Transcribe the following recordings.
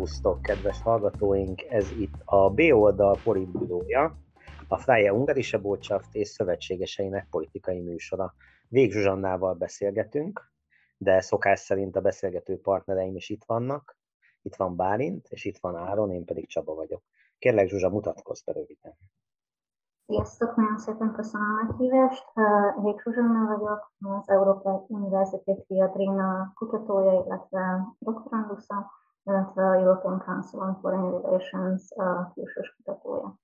Szervusztok, kedves hallgatóink! Ez itt a B oldal politbürója, a Freie Ungarische Botschaft és szövetségeseinek politikai műsora. Vég Zsuzsannával beszélgetünk, de szokás szerint a beszélgető partnereim is itt vannak. Itt van Bálint, és itt van Áron, én pedig Csaba vagyok. Kérlek Zsuzsa, mutatkozz be röviden. Sziasztok, nagyon szépen köszönöm a meghívást. Vég Zsuzsanna vagyok, az Európai Universität Viadrina kutatója, illetve doktorandusza illetve a European Council on Foreign Relations külsős kutatója.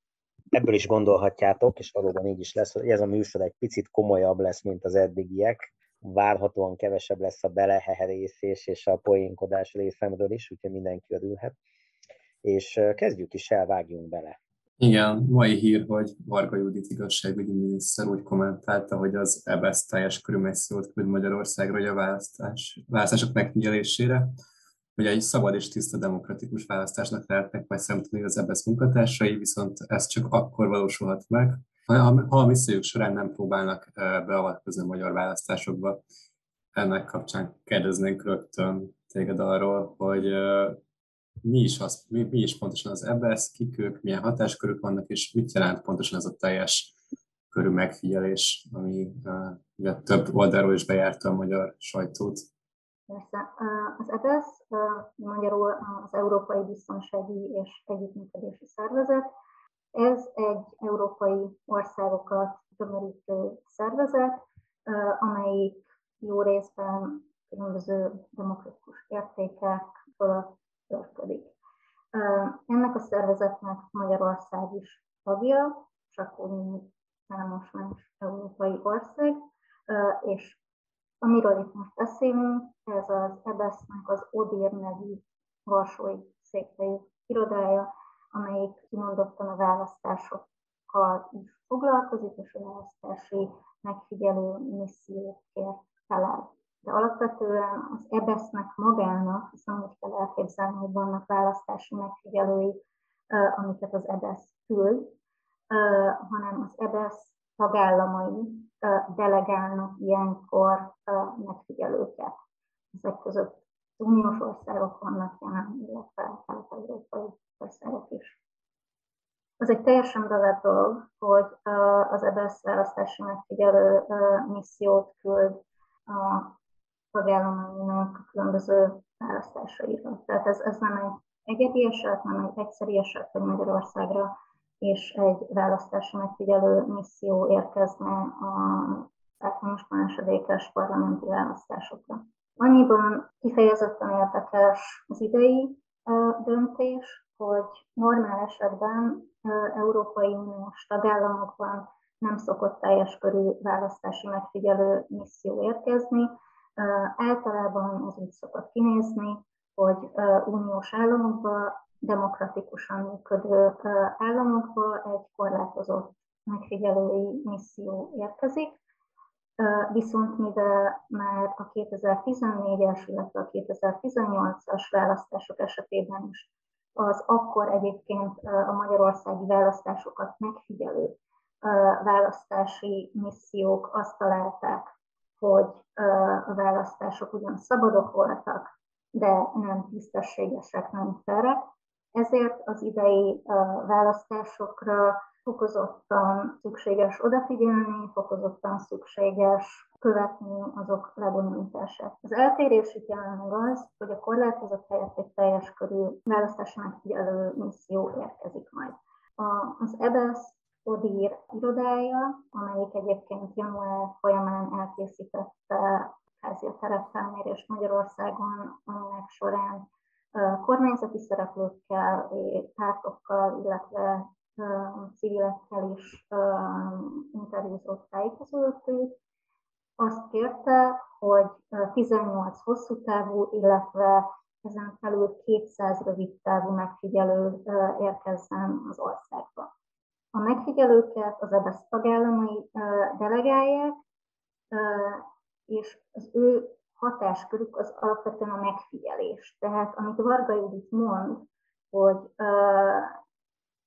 Ebből is gondolhatjátok, és valóban így is lesz, hogy ez a műsor egy picit komolyabb lesz, mint az eddigiek. Várhatóan kevesebb lesz a beleheherészés és a poénkodás részemről is, úgyhogy mindenki örülhet. És kezdjük is el, vágjunk bele. Igen, mai hír, hogy Varga Judit igazságügyi miniszter úgy kommentálta, hogy az EBSZ teljes körülményszót küld Magyarországra hogy a választás, választások megfigyelésére hogy egy szabad és tiszta demokratikus választásnak lehetnek majd szemtani az EBSZ munkatársai, viszont ez csak akkor valósulhat meg, ha a missziójuk során nem próbálnak beavatkozni a magyar választásokba. Ennek kapcsán kérdeznénk rögtön téged arról, hogy mi is, az, mi, mi is pontosan az EBSZ, kik ők, milyen hatáskörük vannak, és mit jelent pontosan ez a teljes körű megfigyelés, ami uh, több oldalról is bejárta a magyar sajtót. Persze. Az EBSZ, magyarul az Európai Biztonsági és Együttműködési Szervezet, ez egy európai országokat tömörítő szervezet, amelyik jó részben különböző demokratikus értékek fölött törködik. Ennek a szervezetnek Magyarország is tagja, csak úgy, mint számos más európai ország, és Amiről itt most beszélünk, ez az EBESZ-nek az ODIR nevű varsói székhelyű irodája, amelyik kimondottan a választásokkal is foglalkozik, és a választási megfigyelő missziókért felel. De alapvetően az EBESZ-nek magának, hiszen úgy kell elképzelni, hogy vannak választási megfigyelői, amiket az EBESZ küld, hanem az EBESZ tagállamai delegálnak ilyenkor megfigyelőket. Ezek között uniós országok vannak jelen, illetve kelet-európai országok is. Az egy teljesen bevett dolog, hogy az EBSZ választási megfigyelő missziót küld a tagállamainak a különböző választásaira. Tehát ez, ez nem egy egyedi eset, nem egy egyszeri eset, hogy Magyarországra és egy választási megfigyelő misszió érkezne a általános másodékes parlamenti választásokra. Annyiban kifejezetten érdekes az idei döntés, hogy normál esetben Európai Uniós tagállamokban nem szokott teljes körű választási megfigyelő misszió érkezni. Általában az úgy szokott kinézni, hogy uniós államokban demokratikusan működő államokba egy korlátozott megfigyelői misszió érkezik. Viszont mivel már a 2014-es, illetve a 2018-as választások esetében is az akkor egyébként a magyarországi választásokat megfigyelő választási missziók azt találták, hogy a választások ugyan szabadok voltak, de nem tisztességesek, nem ferek, ezért az idei választásokra fokozottan szükséges odafigyelni, fokozottan szükséges követni azok lebonyolítását. Az eltérés itt jelenleg az, hogy a korlátozott helyett egy teljes körű választási megfigyelő misszió érkezik majd. Az EBSZ ODIR irodája, amelyik egyébként január folyamán elkészítette házi a terepfelmérést Magyarországon, aminek során kormányzati szereplőkkel, pártokkal, illetve civilekkel is interjúzott, tájékozódott. Azt kérte, hogy 18 hosszú távú, illetve ezen felül 200 rövid távú megfigyelő érkezzen az országba. A megfigyelőket az EBSZ tagállamai delegálják, és az ő hatáskörük az alapvetően a megfigyelés. Tehát amit Varga Judit mond, hogy uh,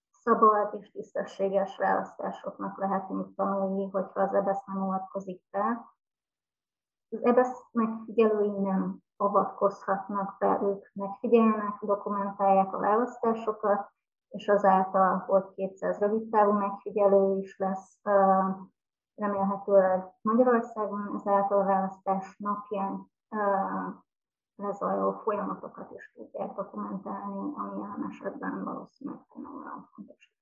szabad és tisztességes választásoknak lehetünk tanulni, hogyha az EBSZ nem avatkozik be, Az EBSZ megfigyelői nem avatkozhatnak be, ők megfigyelnek, dokumentálják a választásokat, és azáltal, hogy 200 rövidtávú megfigyelő is lesz remélhetőleg Magyarországon, ezáltal a választás napján lezajló folyamatokat is tudják dokumentálni, ami jelen esetben valószínűleg nagyon fontos.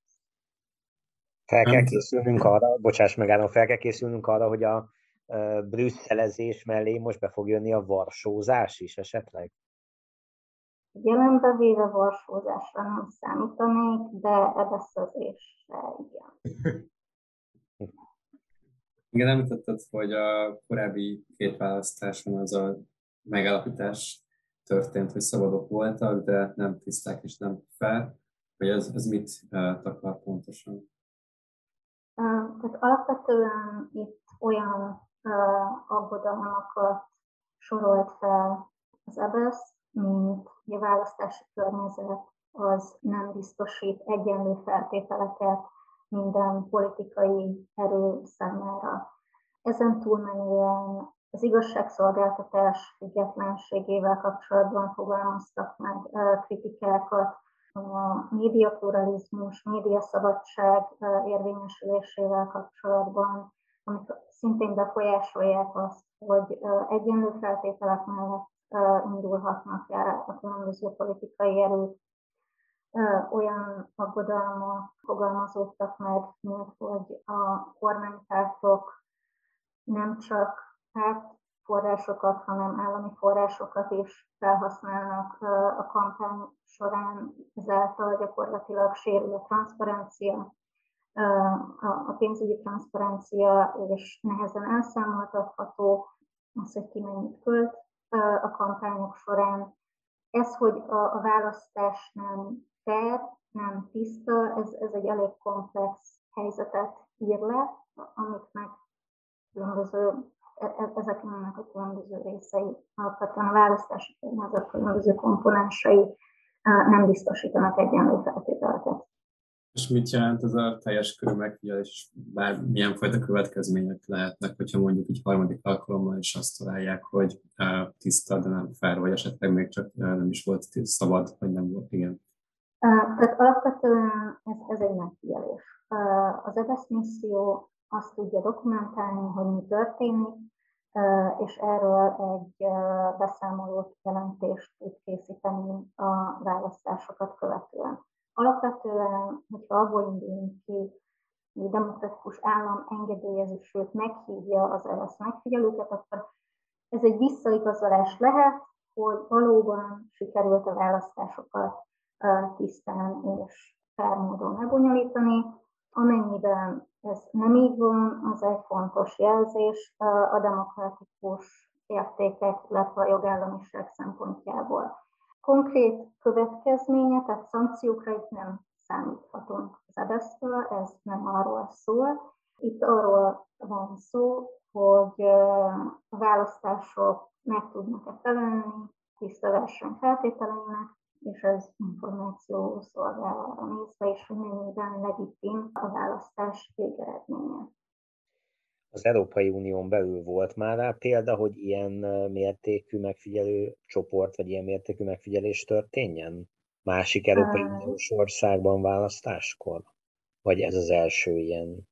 Fel kell készülnünk arra, bocsáss meg, Áron, fel kell készülnünk arra, hogy a brüsszelezés mellé most be fog jönni a varsózás is esetleg? Jelenbe véve varsózásra nem számítanék, de ebeszözésre igen. Igen, említetted, hogy a korábbi két választáson az a megállapítás történt, hogy szabadok voltak, de nem tiszták és nem fel, hogy ez, ez mit uh, takar pontosan? Tehát alapvetően itt olyan uh, aggodalmakat sorolt fel az EBSZ, mint a választási környezet az nem biztosít egyenlő feltételeket minden politikai erő számára. Ezen túlmenően az igazságszolgáltatás függetlenségével kapcsolatban fogalmaztak meg kritikákat, a médiapluralizmus, médiaszabadság érvényesülésével kapcsolatban, amik szintén befolyásolják azt, hogy egyenlő feltételek mellett indulhatnak el a különböző politikai erők. Olyan aggodalmak fogalmazódtak meg, mint hogy a kormánypártok nem csak forrásokat, hanem állami forrásokat is felhasználnak a kampány során, ezáltal gyakorlatilag sérül a transzparencia, a pénzügyi transzparencia, és nehezen elszámoltatható az, hogy ki mennyit költ a kampányok során. Ez, hogy a választás nem fair, nem tiszta, ez, ez egy elég komplex helyzetet ír le, amiknek különböző, e, e, ezeknek a különböző részei, alapvetően a választási környezet különböző komponensei nem biztosítanak egyenlő feltételeket. És mit jelent ez a teljes körű megfigyelés, bár milyen fajta következmények lehetnek, hogyha mondjuk egy harmadik alkalommal is azt találják, hogy tiszta, de nem fel, vagy esetleg még csak nem is volt szabad, vagy nem volt, igen. Tehát alapvetően ez, ez egy megfigyelés. Az EBSZ misszió azt tudja dokumentálni, hogy mi történik, és erről egy beszámolót, jelentést tud készíteni a választásokat követően. Alapvetően, hogyha abból indulunk ki, hogy demokratikus állam engedélyezi, sőt meghívja az ELSZ megfigyelőket, akkor ez egy visszaigazolás lehet, hogy valóban sikerült a választásokat tisztán és fair módon lebonyolítani. Amennyiben ez nem így van, az egy fontos jelzés a demokratikus értékek, illetve a jogállamiság szempontjából. Konkrét következménye, tehát szankciókra itt nem számíthatunk az ebesz ez nem arról szól. Itt arról van szó, hogy a választások meg tudnak-e felelni tiszta verseny feltételeinek, és ez információ szolgál arra nézve is, hogy mennyiben legitim a választás végeredménye. Az Európai Unión belül volt már rá példa, hogy ilyen mértékű megfigyelő csoport, vagy ilyen mértékű megfigyelés történjen? Másik Európai Uniós országban választáskor? Vagy ez az első ilyen?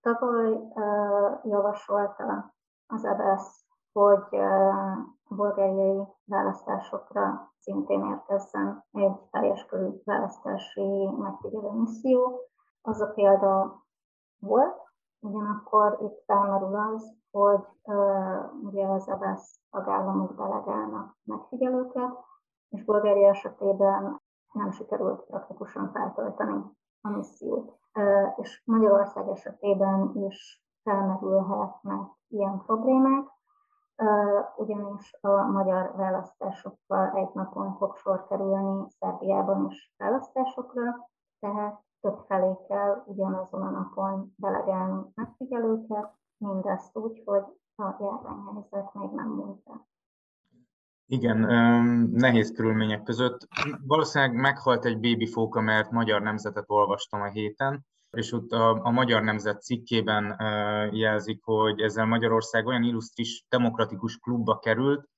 Tavaly uh, javasolta az EBSZ, hogy a bulgáriai választásokra szintén érkezzen egy teljes körű választási megfigyelő misszió. Az a példa volt, Ugyanakkor itt felmerül az, hogy ugye az EBSZ tagállamok delegálnak megfigyelőket, és Bulgária esetében nem sikerült praktikusan feltölteni a missziót. És Magyarország esetében is felmerülhetnek ilyen problémák, ugyanis a magyar választásokkal egy napon fog sor kerülni Szerbiában is választásokra, tehát több felé kell ugyanazon a napon delegálni megfigyelőket, mindezt úgy, hogy a járványhelyzet még nem múlt Igen, nehéz körülmények között. Valószínűleg meghalt egy bébifóka, mert magyar nemzetet olvastam a héten, és ott a, a Magyar Nemzet cikkében jelzik, hogy ezzel Magyarország olyan illusztris demokratikus klubba került,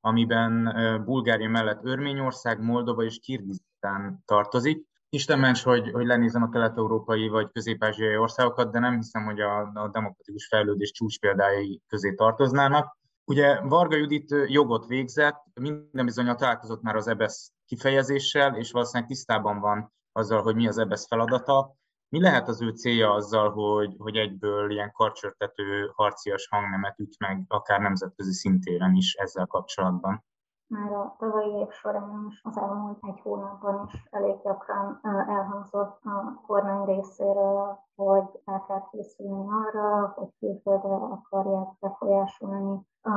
amiben Bulgária mellett Örményország, Moldova és Kirgizisztán tartozik. Isten ments, hogy, hogy lenézem a kelet-európai vagy közép-ázsiai országokat, de nem hiszem, hogy a, a demokratikus fejlődés csúcspéldái közé tartoznának. Ugye Varga Judit jogot végzett, minden bizony találkozott már az EBESZ kifejezéssel, és valószínűleg tisztában van azzal, hogy mi az EBESZ feladata. Mi lehet az ő célja azzal, hogy, hogy egyből ilyen karcsörtető harcias hangnemet üt meg, akár nemzetközi szintéren is ezzel kapcsolatban? Már a tavalyi év során is, az elmúlt egy hónapban is elég gyakran elhangzott a kormány részéről, hogy el kell készülni arra, hogy külföldre akarják befolyásolni a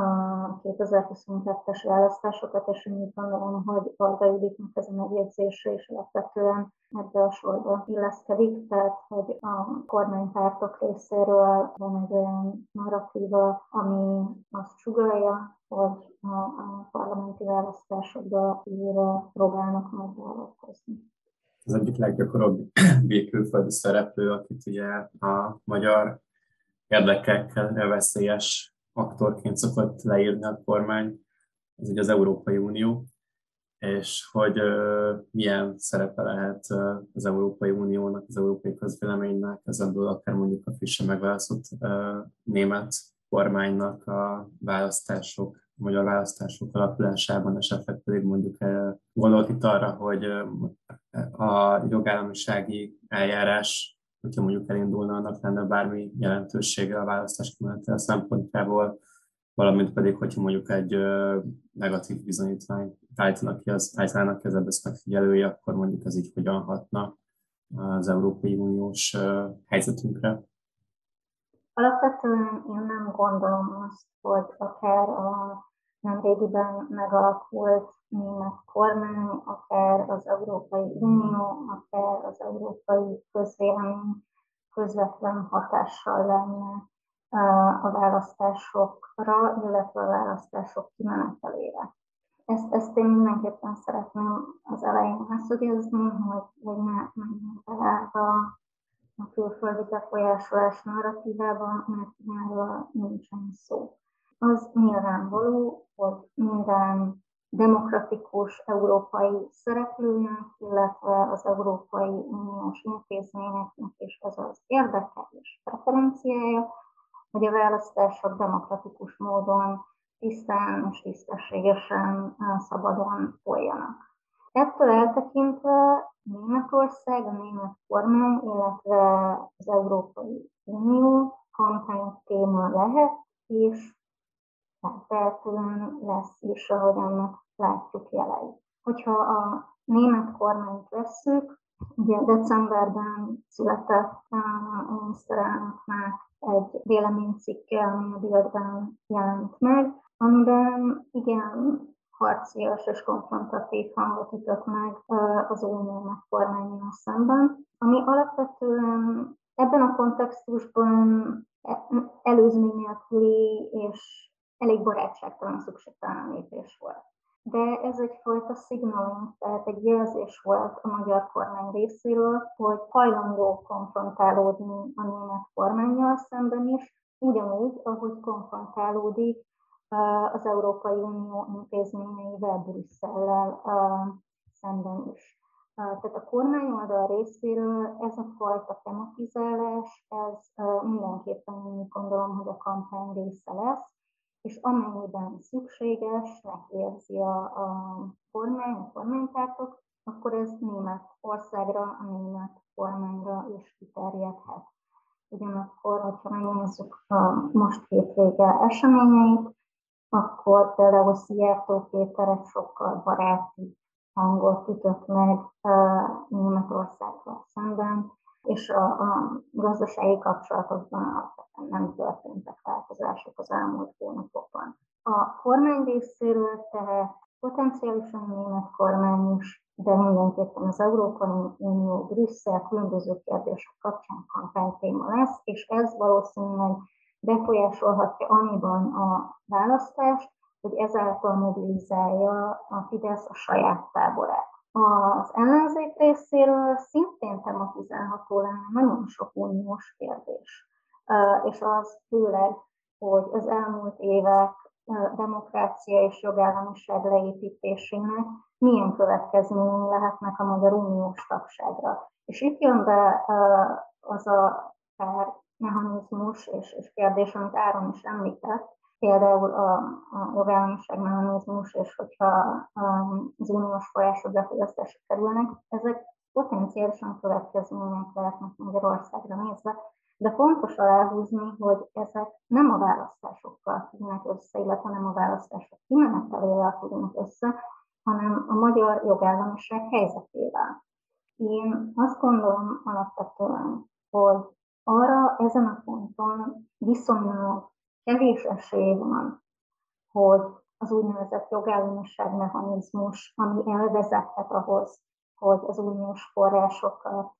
2022-es választásokat, és én úgy gondolom, hogy Varga Juditnak ez a megjegyzése is alapvetően ebbe a sorba illeszkedik, tehát hogy a kormánypártok részéről van egy olyan narratíva, ami azt sugalja, hogy a, a parlamenti választásokba újra próbálnak majd beavatkozni. Az egyik leggyakoribb külföldi szereplő, akit ugye a magyar érdekekkel veszélyes aktorként szokott leírni a kormány, ez ugye az Európai Unió, és hogy milyen szerepe lehet az Európai Uniónak, az európai közvéleménynek, ebből akár mondjuk a frissen megválasztott német kormánynak a választások, a magyar választások alakulásában, esetleg pedig mondjuk gondolok itt arra, hogy a jogállamisági eljárás, hogyha mondjuk elindulna, annak lenne bármi jelentősége a választás kimenetele szempontjából, valamint pedig, hogyha mondjuk egy negatív bizonyítvány állítanak ki az, állítanak ki megfigyelője, akkor mondjuk ez így hogyan hatna az Európai Uniós helyzetünkre. Alapvetően én nem gondolom azt, hogy akár a nemrégiben megalakult német kormány, akár az Európai Unió, akár az európai közvélemény közvetlen hatással lenne a választásokra, illetve a választások kimenetelére. Ezt, ezt én mindenképpen szeretném az elején leszögezni, hogy, hogy ne menjünk bele a, a külföldi befolyásolás narratívában, mert erről nincsen szó. Az nyilvánvaló, hogy minden demokratikus európai szereplőnek, illetve az Európai Uniós intézményeknek is az az érdeke és preferenciája, hogy a választások demokratikus módon tisztán és tisztességesen, szabadon folyjanak. Ettől eltekintve Németország, a német kormány, illetve az Európai Unió kampány téma lehet, és feltehetően lesz is, ahogy annak látjuk jelei. Hogyha a német kormányt vesszük, ugye decemberben született a miniszterelnöknek egy véleménycikke, ami a Bildben jelent meg, amiben igen harcias és konfrontatív hangot ütött meg az új német kormányjal szemben, ami alapvetően ebben a kontextusban e, előzmény nélküli és elég barátságtalan szükségtelen lépés volt de ez egyfajta signaling, tehát egy jelzés volt a magyar kormány részéről, hogy hajlandó konfrontálódni a német kormányjal szemben is, ugyanúgy, ahogy konfrontálódik az Európai Unió intézményeivel, Brüsszellel szemben is. Tehát a kormány oldal részéről ez a fajta tematizálás, ez mindenképpen én gondolom, hogy a kampány része lesz, és amennyiben szükségesnek érzi a, a kormány, a kormánypártok, akkor ez német országra, a német kormányra is kiterjedhet. Ugyanakkor, hogyha megnézzük a most hétvége eseményeit, akkor például Szijjártó Péter egy sokkal baráti hangot ütött meg Németországgal szemben, és a, a gazdasági kapcsolatokban alapvetően nem történtek változások az elmúlt hónapokban. A kormány részéről tehát potenciálisan a német kormány is, de mindenképpen az Európai Unió, Brüsszel különböző kérdések kapcsán kampánytéma lesz, és ez valószínűleg befolyásolhatja annyiban a választást, hogy ezáltal mobilizálja a Fidesz a saját táborát. Az ellenzék részéről szintén tematizálható lenne nagyon sok uniós kérdés, és az főleg, hogy az elmúlt évek demokrácia és jogállamiság leépítésének milyen következményei lehetnek a Magyar Uniós tagságra. És itt jön be az a pár mechanizmus és, és kérdés, amit Áron is említett, például a, a jogállamiság mechanizmus, és hogyha az uniós források befogyasztásra kerülnek, ezek potenciálisan következmények lehetnek Magyarországra nézve, de fontos aláhúzni, hogy ezek nem a választásokkal függnek össze, illetve nem a választások kimenetelével függnek össze, hanem a magyar jogállamiság helyzetével. Én azt gondolom alapvetően, hogy arra ezen a ponton viszonylag kevés esély van, hogy az úgynevezett jogállamiság mechanizmus, ami elvezethet ahhoz, hogy az uniós forrásokat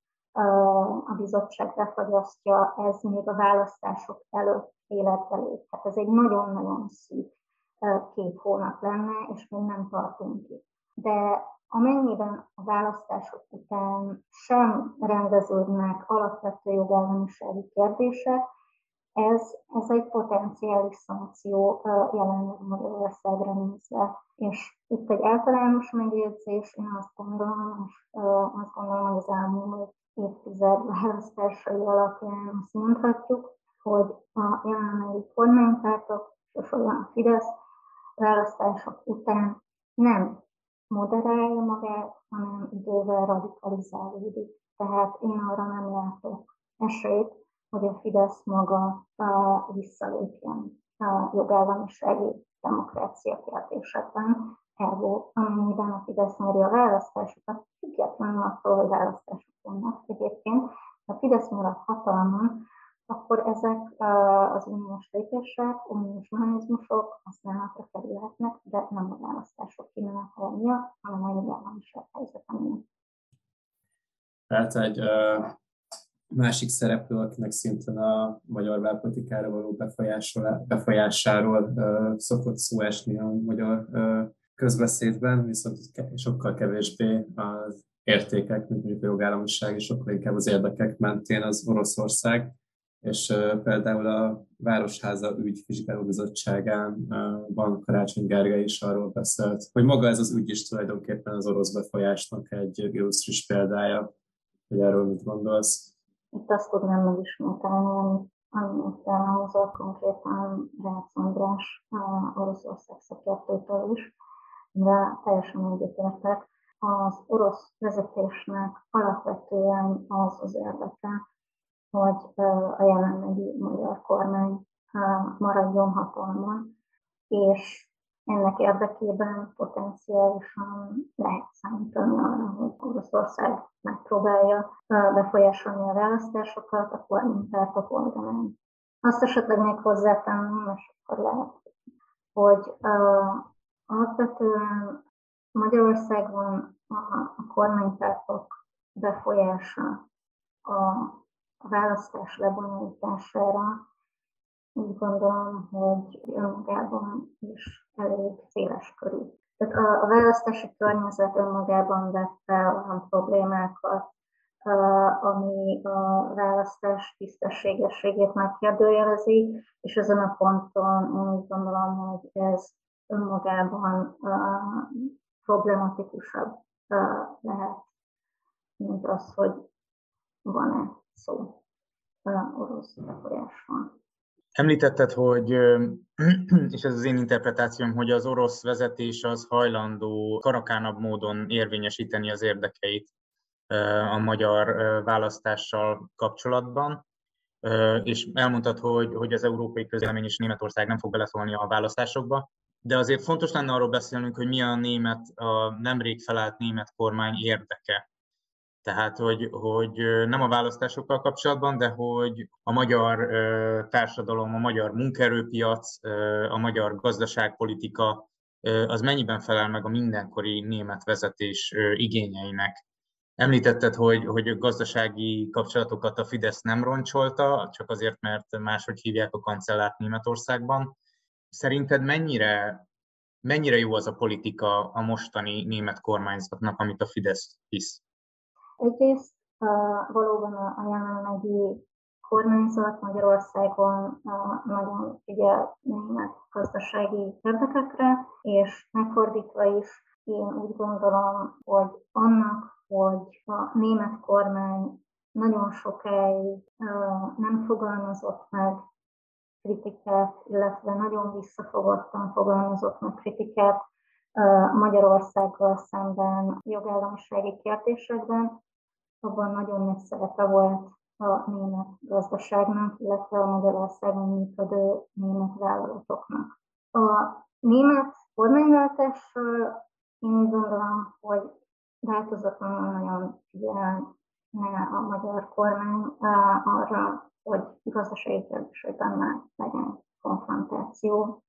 a bizottság befagyasztja, ez még a választások előtt életbe lép. Tehát ez egy nagyon-nagyon szűk két hónap lenne, és még nem tartunk itt. De amennyiben a választások után sem rendeződnek alapvető jogállamisági kérdések, ez, ez egy potenciális szankció jelenleg Magyarországra nézve. És itt egy általános megjegyzés, én azt gondolom, és azt gondolom, hogy az elmúlt évtized választásai alapján azt mondhatjuk, hogy a jelenlegi kormánypártok, és a Fidesz választások után nem moderálja magát, hanem idővel radikalizálódik. Tehát én arra nem látok esélyt, hogy a Fidesz maga uh, visszalépjen jogállamisági demokrácia kérdésekben. Ergo, amennyiben a Fidesz nyeri a választásokat, függetlenül attól, hogy választások vannak egyébként, ha a Fidesz marad hatalmon, akkor ezek az uniós lépések, uniós mechanizmusok használatra kerülhetnek, de nem a választások kimenetele miatt, hanem a jogállamiság helyzete miatt. Tehát egy másik szereplő, akinek szintén a magyar belpolitikára való befolyásáról szokott szó esni a magyar közbeszédben, viszont sokkal kevésbé az értékek, mint mondjuk a jogállamiság, és sokkal inkább az érdekek mentén az Oroszország, és például a Városháza ügy bizottságán van Karácsony Gergely is arról beszélt, hogy maga ez az ügy is tulajdonképpen az orosz befolyásnak egy illusztris példája, hogy erről mit gondolsz. Itt azt tudnám megismételni, amit elhangzott konkrétan Rácz András, Oroszország szakértőtől is, de teljesen egyetértek. Az orosz vezetésnek alapvetően az az érdeke, hogy a jelenlegi magyar kormány maradjon hatalmon, és ennek érdekében potenciálisan lehet számítani arra, hogy Oroszország megpróbálja befolyásolni a választásokat a kormánypártok oldalán. Azt esetleg még hozzátenném, és akkor lehet, hogy uh, alapvetően Magyarországon a, a kormánypártok befolyása a, a választás lebonyolítására úgy gondolom, hogy önmagában is elég széles körű. Tehát a, a választási környezet önmagában vett fel olyan problémákat, ami a választás tisztességességét megkérdőjelezi, és ezen a ponton én úgy gondolom, hogy ez önmagában problematikusabb lehet, mint az, hogy van-e szó orosz befolyásról. Említetted, hogy, és ez az én interpretációm, hogy az orosz vezetés az hajlandó karakánabb módon érvényesíteni az érdekeit a magyar választással kapcsolatban, és elmondtad, hogy, hogy az európai közlemény és Németország nem fog beleszólni a választásokba, de azért fontos lenne arról beszélnünk, hogy mi a német, a nemrég felállt német kormány érdeke tehát, hogy, hogy nem a választásokkal kapcsolatban, de hogy a magyar társadalom, a magyar munkaerőpiac, a magyar gazdaságpolitika az mennyiben felel meg a mindenkori német vezetés igényeinek. Említetted, hogy, hogy gazdasági kapcsolatokat a Fidesz nem roncsolta, csak azért, mert máshogy hívják a kancellárt Németországban. Szerinted mennyire mennyire jó az a politika a mostani német kormányzatnak, amit a Fidesz visz? Egyrészt uh, valóban a, a jelenlegi kormányzat Magyarországon uh, nagyon figyel német gazdasági érdekekre, és megfordítva is én úgy gondolom, hogy annak, hogy a német kormány nagyon sokáig uh, nem fogalmazott meg kritikát, illetve nagyon visszafogottan fogalmazott meg kritikát Magyarországgal szemben jogállamisági kérdésekben, abban nagyon nagy szerepe volt a német gazdaságnak, illetve a Magyarországon működő német vállalatoknak. A német kormányváltással én úgy gondolom, hogy változatlanul nagyon figyelne a magyar kormány arra, hogy gazdasági kérdésekben már legyen konfrontáció,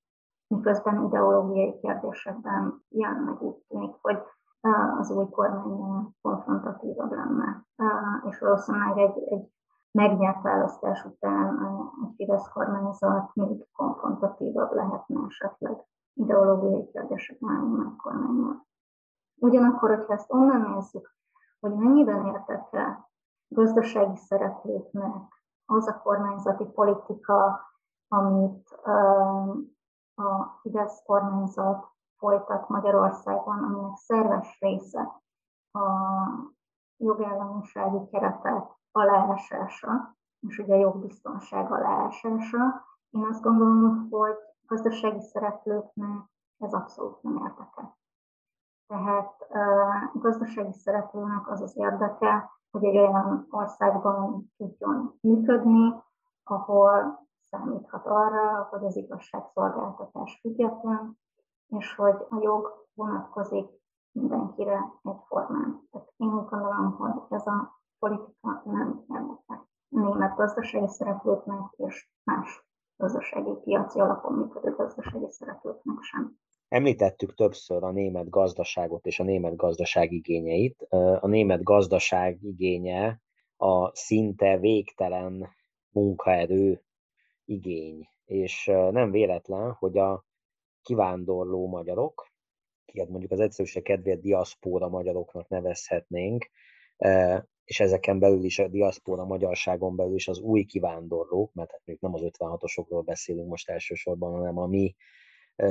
miközben ideológiai kérdésekben jelenleg úgy tűnik, hogy az új kormány konfrontatívabb lenne, és valószínűleg egy, egy megnyert választás után a Fidesz kormányzat még konfrontatívabb lehetne esetleg ideológiai kérdésekben a német kormányon. Ugyanakkor, hogyha ezt onnan nézzük, hogy mennyiben értek gazdasági szereplőknek az a kormányzati politika, amit a Fidesz kormányzat folytat Magyarországon, aminek szerves része a jogállamisági keretek aláásása, és ugye a jogbiztonság aláásása. Én azt gondolom, hogy gazdasági szereplőknek ez abszolút nem érdeke. Tehát uh, gazdasági szereplőnek az az érdeke, hogy egy olyan országban tudjon működni, ahol számíthat arra, hogy az igazságszolgáltatás független, és hogy a jog vonatkozik mindenkire egyformán. Tehát én úgy gondolom, hogy ez a politika nem érdekel német gazdasági szereplőknek és más gazdasági piaci alapon működő gazdasági szereplőknek sem. Említettük többször a német gazdaságot és a német gazdaság igényeit. A német gazdaság igénye a szinte végtelen munkaerő igény, és nem véletlen, hogy a kivándorló magyarok, kiket mondjuk az egyszerűség kedvéért diaszpóra magyaroknak nevezhetnénk, és ezeken belül is a diaszpóra magyarságon belül is az új kivándorlók, mert hát nem az 56-osokról beszélünk most elsősorban, hanem a mi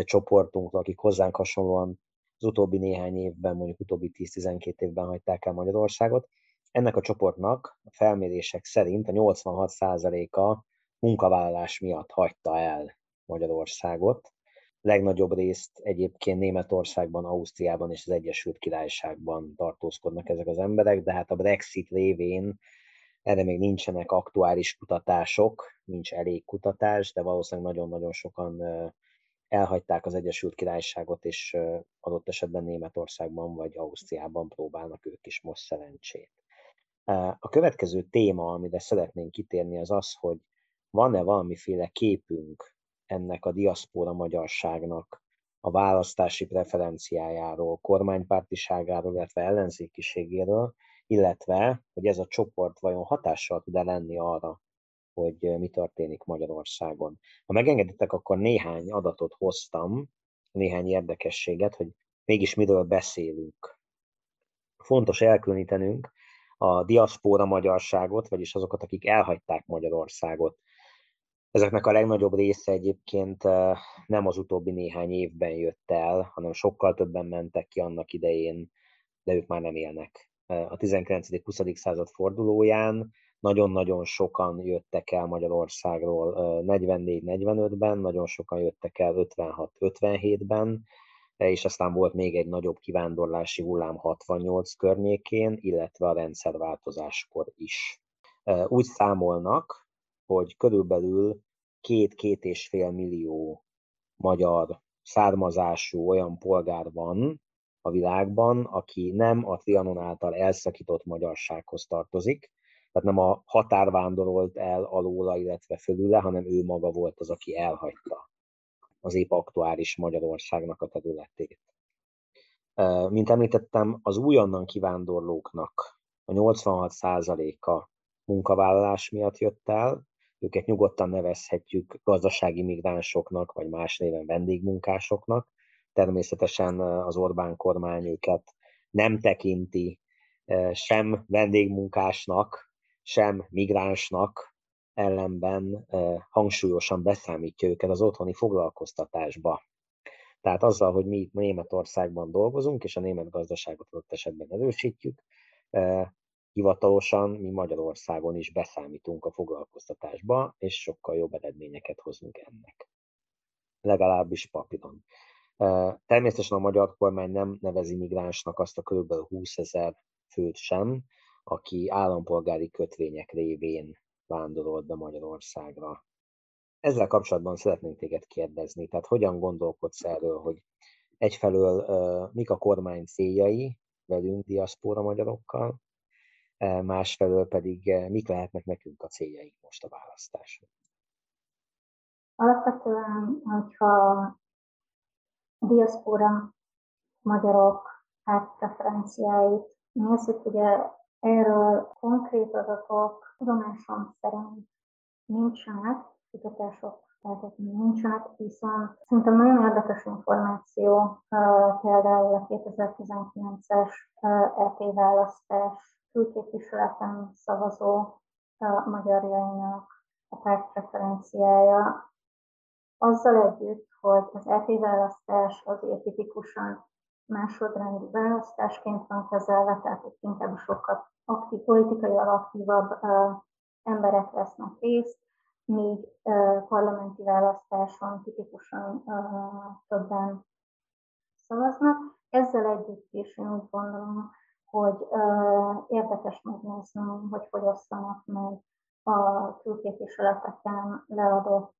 csoportunk, akik hozzánk hasonlóan az utóbbi néhány évben, mondjuk utóbbi 10-12 évben hagyták el Magyarországot. Ennek a csoportnak a felmérések szerint a 86%-a munkavállalás miatt hagyta el Magyarországot. Legnagyobb részt egyébként Németországban, Ausztriában és az Egyesült Királyságban tartózkodnak ezek az emberek, de hát a Brexit révén erre még nincsenek aktuális kutatások, nincs elég kutatás, de valószínűleg nagyon-nagyon sokan elhagyták az Egyesült Királyságot, és adott esetben Németországban vagy Ausztriában próbálnak ők is most szerencsét. A következő téma, amire szeretnénk kitérni, az az, hogy van-e valamiféle képünk ennek a diaszpóra magyarságnak a választási preferenciájáról, kormánypártiságáról, illetve ellenzékiségéről, illetve, hogy ez a csoport vajon hatással tud-e lenni arra, hogy mi történik Magyarországon. Ha megengeditek, akkor néhány adatot hoztam, néhány érdekességet, hogy mégis miről beszélünk. Fontos elkülönítenünk a diaszpóra magyarságot, vagyis azokat, akik elhagyták Magyarországot. Ezeknek a legnagyobb része egyébként nem az utóbbi néhány évben jött el, hanem sokkal többen mentek ki annak idején, de ők már nem élnek. A 19.-20. század fordulóján nagyon-nagyon sokan jöttek el Magyarországról 44-45-ben, nagyon sokan jöttek el 56-57-ben, és aztán volt még egy nagyobb kivándorlási hullám 68 környékén, illetve a rendszerváltozáskor is. Úgy számolnak, hogy körülbelül két-két és fél millió magyar származású olyan polgár van a világban, aki nem a Trianon által elszakított magyarsághoz tartozik, tehát nem a határ vándorolt el alóla, illetve fölüle, hanem ő maga volt az, aki elhagyta az épp aktuális Magyarországnak a területét. Mint említettem, az újonnan kivándorlóknak a 86%-a munkavállalás miatt jött el, őket nyugodtan nevezhetjük gazdasági migránsoknak, vagy más néven vendégmunkásoknak, természetesen az Orbán kormány őket nem tekinti sem vendégmunkásnak, sem migránsnak, ellenben hangsúlyosan beszámítja őket az otthoni foglalkoztatásba. Tehát azzal, hogy mi itt Németországban dolgozunk, és a német gazdaságot ott esetben erősítjük, hivatalosan mi Magyarországon is beszámítunk a foglalkoztatásba, és sokkal jobb eredményeket hozunk ennek. Legalábbis papíron. Természetesen a magyar kormány nem nevezi migránsnak azt a kb. 20 ezer főt sem, aki állampolgári kötvények révén vándorolt be Magyarországra. Ezzel kapcsolatban szeretnénk téged kérdezni, tehát hogyan gondolkodsz erről, hogy egyfelől mik a kormány céljai velünk, diaszpóra magyarokkal, másfelől pedig mik lehetnek nekünk a céljaink most a választáson? Alapvetően, hogyha a diaszpóra magyarok pártpreferenciáit nézzük, ugye erről konkrét adatok tudomásom szerint nincsenek, kutatások feltétlenül nincsenek, viszont szerintem nagyon érdekes információ például a 2019-es EP választás külképviseleten szavazó magyarjainak a párt preferenciája, azzal együtt, hogy az EP választás azért tipikusan másodrendű választásként van kezelve, tehát itt inkább sokkal aktív, politikai aktívabb emberek vesznek részt, míg parlamenti választáson tipikusan többen szavaznak. Ezzel együtt is én úgy gondolom, hogy érdekes megnézni, hogy hogy osztanak meg a külképviseleteken leadott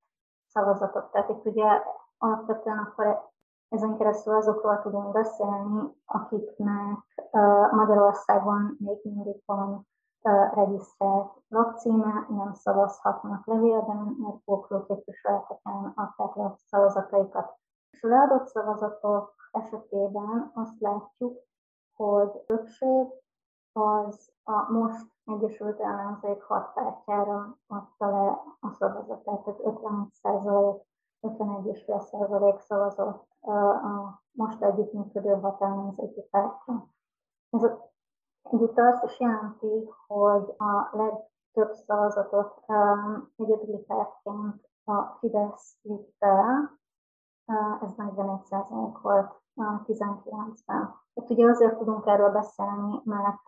szavazatot. Tehát itt ugye alapvetően akkor ezen keresztül azokról tudunk beszélni, akiknek Magyarországon még mindig van regisztrált lakcíme, nem szavazhatnak levélben, mert póklóképviseleteken adták le a szavazataikat. És a leadott szavazatok esetében azt látjuk, hogy többség az a most Egyesült Ellenzék hat pártjára adta le a szavazatát, tehát 51 százalék, 51,5 százalék szavazott a most együttműködő hat ellenzéki pártra. Ez Együtt azt is jelenti, hogy a legtöbb szavazatot um, egyedüli pártként a Fidesz vitte el, ez 41% volt uh, 19-ben. Itt ugye azért tudunk erről beszélni, mert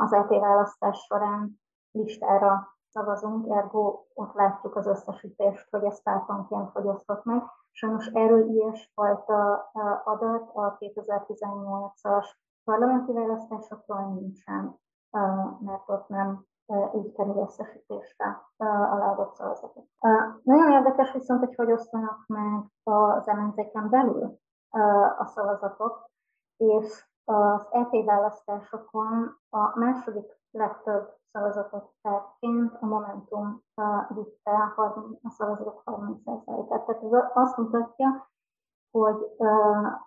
az EP választás során listára szavazunk, ergo ott látjuk az összesítést, hogy ez pártonként hogy osztott meg. Sajnos erről ilyesfajta adat a 2018-as parlamenti választásokról nincsen, mert ott nem így kerül összesítésre a leadott szavazatok. Nagyon érdekes viszont, hogy hogy osztanak meg az ellenzéken belül a szavazatok, és az EP választásokon a második legtöbb szavazatot pártként a Momentum vitte a szavazatok 30%-át. Tehát ez azt mutatja, hogy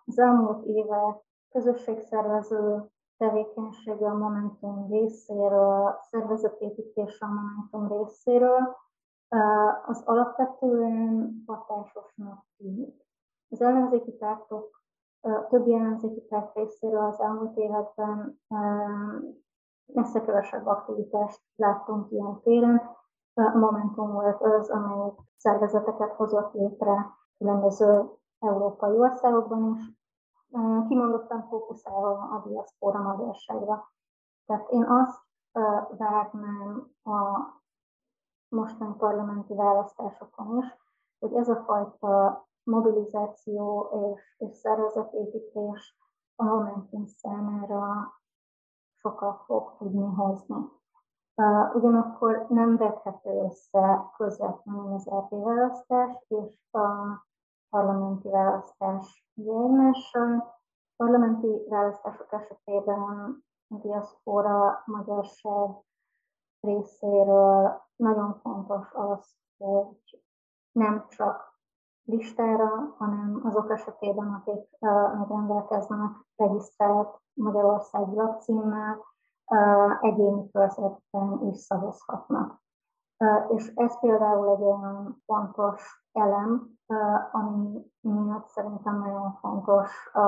az elmúlt évek közösségszervező tevékenysége a Momentum részéről, szervezetépítés a Momentum részéről, az alapvetően hatásosnak tűnik. Az ellenzéki pártok, többi ellenzéki párt részéről az elmúlt években messze kevesebb aktivitást láttunk ilyen téren. Momentum volt az, amelyik szervezeteket hozott létre különböző európai országokban is, kimondottan fókuszálva a diaszpóra magyarságra. Tehát én azt várnám a mostani parlamenti választásokon is, hogy ez a fajta mobilizáció és, és szervezetépítés a Momentum számára sokat fog tudni hozni. Ugyanakkor nem vethető össze közvetlenül az LP választás és a parlamenti választás egymással. Parlamenti választások esetében a diaszpora magyarság részéről nagyon fontos az, hogy nem csak listára, hanem azok esetében, akik még rendelkeznek regisztrált Magyarországi lakcímmel, egyéni körzetben is szavazhatnak. És ez például egy olyan fontos elem, ami miatt szerintem nagyon fontos a,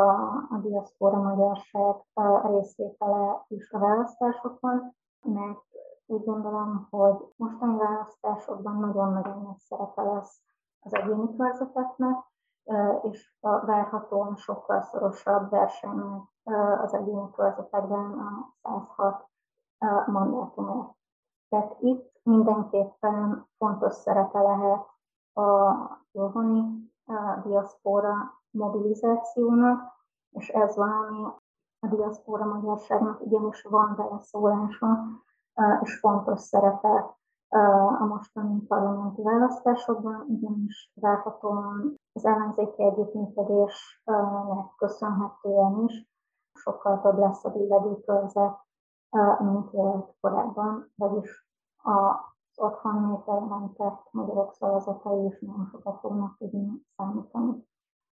a diaszpora magyarság részvétele is a választásokon, mert úgy gondolom, hogy mostani választásokban nagyon-nagyon nagy szerepe lesz az egyéni körzeteknek, és a várhatóan sokkal szorosabb versenynek az egyéni körzetekben a 106 mandátumért. Tehát itt mindenképpen fontos szerepe lehet a otthoni diaszpora mobilizációnak, és ez valami a diaszpora magyarságnak igenis van beleszólása, és fontos szerepe a mostani parlamenti választásokban, ugyanis várhatóan az ellenzéki együttműködésnek köszönhetően is sokkal több lesz a billegőkörzet, mint volt korábban, vagyis az otthon népbejelentett magyarok szavazatai is nagyon sokat fognak tudni számítani.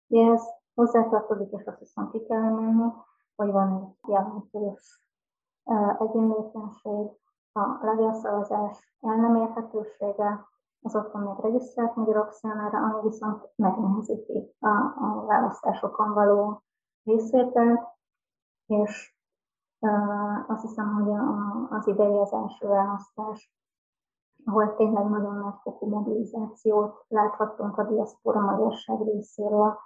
Ez hozzátartozik, és azt hiszem ki kell emelni, hogy van egy jelentős egyenlőtlenség, a levélszavazás el nem érhetősége, az otthon még regisztrált magyarok számára, ami viszont megnehezíti a, a választásokon való részvételt, és uh, azt hiszem, hogy a, az idei az első választás, ahol tényleg nagyon nagy fokú mobilizációt láthattunk a diaszpora magyarság részéről,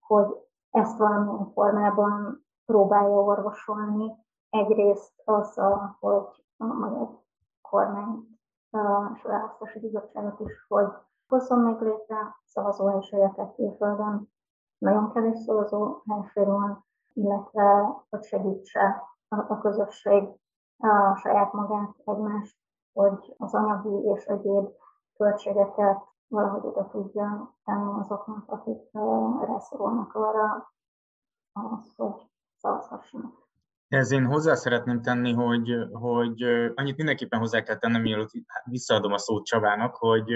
hogy ezt valamilyen formában próbálja orvosolni. Egyrészt azzal, hogy a magyar kormány és választási bizottságot is, hogy hozzon meg létre szavazóhelységeket külföldön. Nagyon kevés szavazó helység van, illetve hogy segítse a, közösség a saját magát, egymást, hogy az anyagi és egyéb költségeket valahogy oda tudja tenni azoknak, akik rászorulnak arra, az, hogy szavazhassanak. Ez én hozzá szeretném tenni, hogy, hogy annyit mindenképpen hozzá kell tennem, mielőtt visszaadom a szót Csabának, hogy,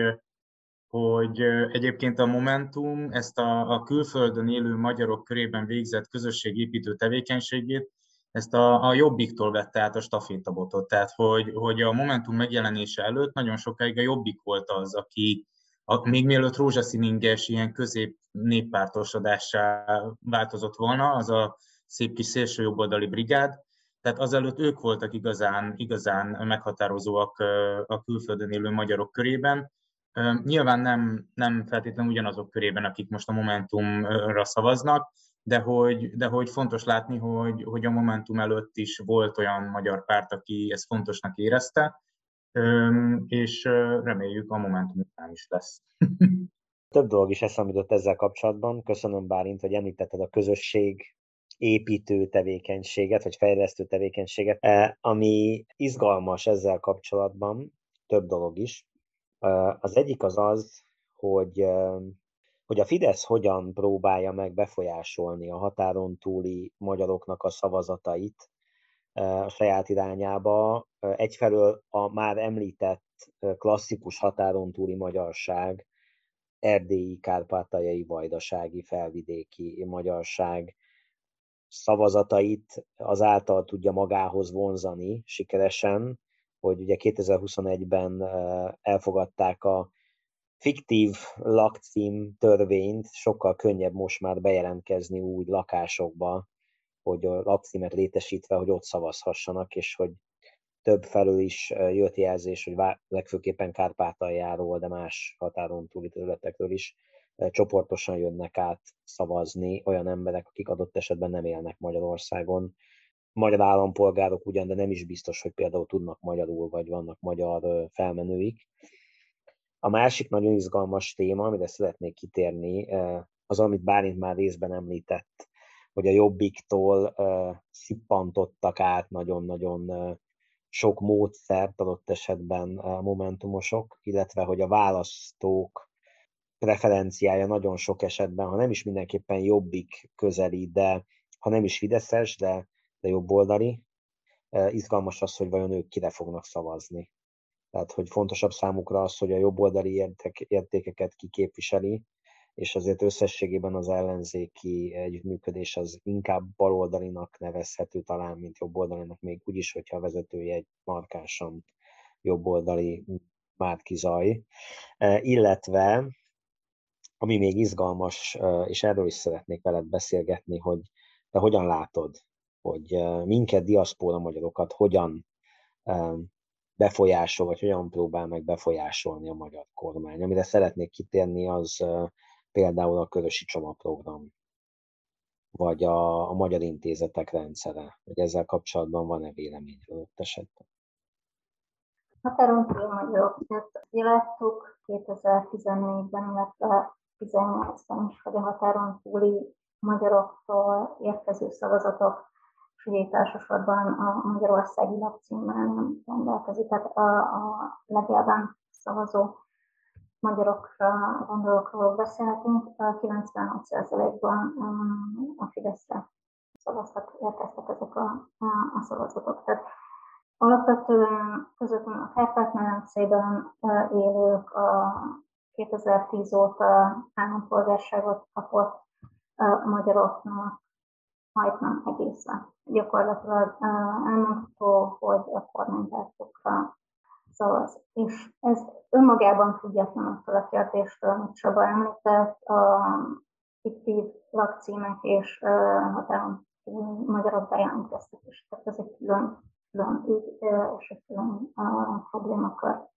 hogy egyébként a Momentum ezt a, a külföldön élő magyarok körében végzett közösségépítő tevékenységét, ezt a, a Jobbiktól vette át a stafétabotot. Tehát, hogy, hogy a Momentum megjelenése előtt nagyon sokáig a Jobbik volt az, aki a, még mielőtt rózsaszíninges ilyen közép néppártosodássá változott volna, az a szép kis szélsőjobboldali brigád, tehát azelőtt ők voltak igazán, igazán meghatározóak a külföldön élő magyarok körében. Nyilván nem, nem feltétlenül ugyanazok körében, akik most a Momentumra szavaznak, de hogy, de hogy fontos látni, hogy, hogy a Momentum előtt is volt olyan magyar párt, aki ezt fontosnak érezte, és reméljük a Momentum után is lesz. Több dolog is eszembe ezzel kapcsolatban. Köszönöm Bálint, hogy említetted a közösség építő tevékenységet, vagy fejlesztő tevékenységet, eh, ami izgalmas ezzel kapcsolatban, több dolog is. Eh, az egyik az az, hogy, eh, hogy a Fidesz hogyan próbálja meg befolyásolni a határon túli magyaroknak a szavazatait a saját irányába. Egyfelől a már említett klasszikus határon túli magyarság, erdélyi, kárpátaljai, vajdasági, felvidéki magyarság, szavazatait azáltal tudja magához vonzani sikeresen, hogy ugye 2021-ben elfogadták a fiktív lakcím törvényt, sokkal könnyebb most már bejelentkezni úgy lakásokba, hogy a lakcímet létesítve, hogy ott szavazhassanak, és hogy több felől is jött jelzés, hogy legfőképpen Kárpátaljáról, de más határon túli területekről is csoportosan jönnek át szavazni olyan emberek, akik adott esetben nem élnek Magyarországon. Magyar állampolgárok ugyan, de nem is biztos, hogy például tudnak magyarul, vagy vannak magyar felmenőik. A másik nagyon izgalmas téma, amire szeretnék kitérni, az, amit Bálint már részben említett, hogy a jobbiktól szippantottak át nagyon-nagyon sok módszert adott esetben momentumosok, illetve hogy a választók preferenciája nagyon sok esetben, ha nem is mindenképpen jobbik közeli, de ha nem is fideszes, de, de jobboldali. Izgalmas az, hogy vajon ők kire fognak szavazni. Tehát, hogy fontosabb számukra az, hogy a jobboldali értékeket kiképviseli, és azért összességében az ellenzéki együttműködés az inkább baloldalinak nevezhető talán, mint jobboldalinak, még úgyis, hogyha a vezetője egy markánsan jobboldali Márki Zaj, illetve ami még izgalmas, és erről is szeretnék veled beszélgetni, hogy te hogyan látod, hogy minket, diaszpóra magyarokat hogyan befolyásol, vagy hogyan próbál meg befolyásolni a magyar kormány. Amire szeretnék kitérni, az például a Körösi Csomagprogram, vagy a, a Magyar Intézetek rendszere, hogy ezzel kapcsolatban van-e véleményről ott esetben? Határon túl magyarok, láttuk 2014-ben, illetve 18-ban is, hogy a határon túli magyaroktól érkező szavazatok, és ugye elsősorban a Magyarországi lapcímmel nem rendelkezik, tehát a, a legjában szavazó magyarokra gondolok, róla beszélhetünk, 96%-ban um, a Fideszre szavaztak, érkeztek ezek a, a szavazatok. Tehát alapvetően közöttünk a Kárpát-medencében élők, a 2010 óta állampolgárságot kapott magyaroknak majdnem egészen. Gyakorlatilag elmondható, hogy a kormánypártokra szavaz. És ez önmagában független attól a kérdéstől, amit Csaba említett, a fiktív lakcímek és határon magyarok bejelentkeztek, és tehát ez egy külön, külön ügy és egy külön problémakör.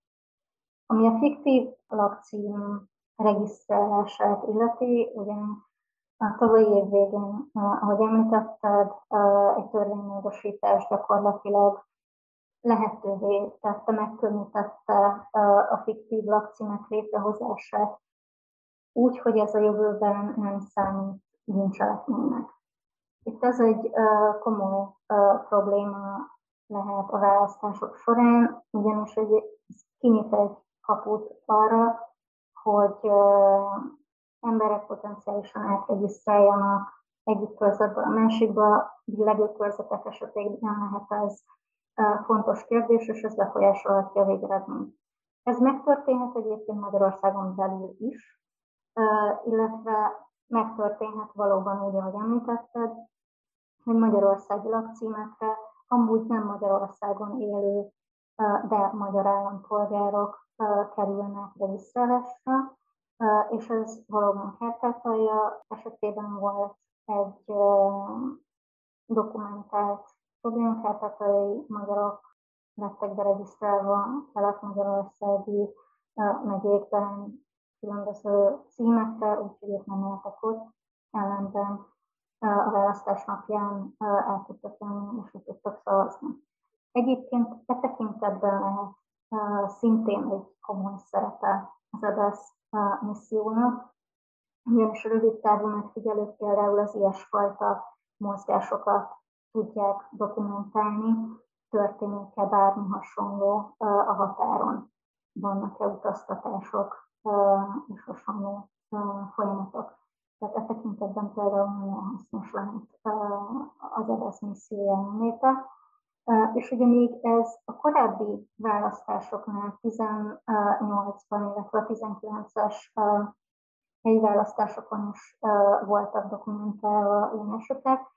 Ami a fiktív lakcím regisztrálását illeti, ugye a tavalyi év végén, ahogy említetted, egy törvénymódosítás gyakorlatilag lehetővé tette, megkönnyítette a fiktív lakcímek létrehozását, úgy, hogy ez a jövőben nem számít bűncselekménynek. Itt ez egy komoly probléma lehet a választások során, ugyanis egy, kinyit egy kaput arra, hogy emberek potenciálisan átregisztráljanak egyik körzetből a másikba, legjobb körzetek esetében lehet ez fontos kérdés, és ez befolyásolhatja a végeredményt. Ez megtörténhet egyébként Magyarországon belül is, illetve megtörténhet valóban úgy, ahogy említetted, hogy magyarországi lakcímekre amúgy nem Magyarországon élő, de magyar állampolgárok kerülnek regisztrálásra, és ez valóban Kárpátalja esetében volt egy dokumentált probléma, kárpátaljai magyarok lettek beregisztrálva kelet-magyarországi megyékben különböző címekkel, úgyhogy ők nem éltek ott, ellenben a választás napján el tudtak jönni, és tudtak szavazni. Egyébként e tekintetben lehet szintén egy komoly szerepe az EBSZ missziónak, ugyanis a rövid távú megfigyelők például az ilyesfajta mozgásokat tudják dokumentálni, történik-e bármi hasonló a határon, vannak-e utaztatások és hasonló folyamatok. Tehát e tekintetben például nagyon hasznos lehet az EBSZ misszió jelenléte. És ugye még ez a korábbi választásoknál 18-ban, illetve a 19-es helyi választásokon is voltak dokumentálva ilyen esetek.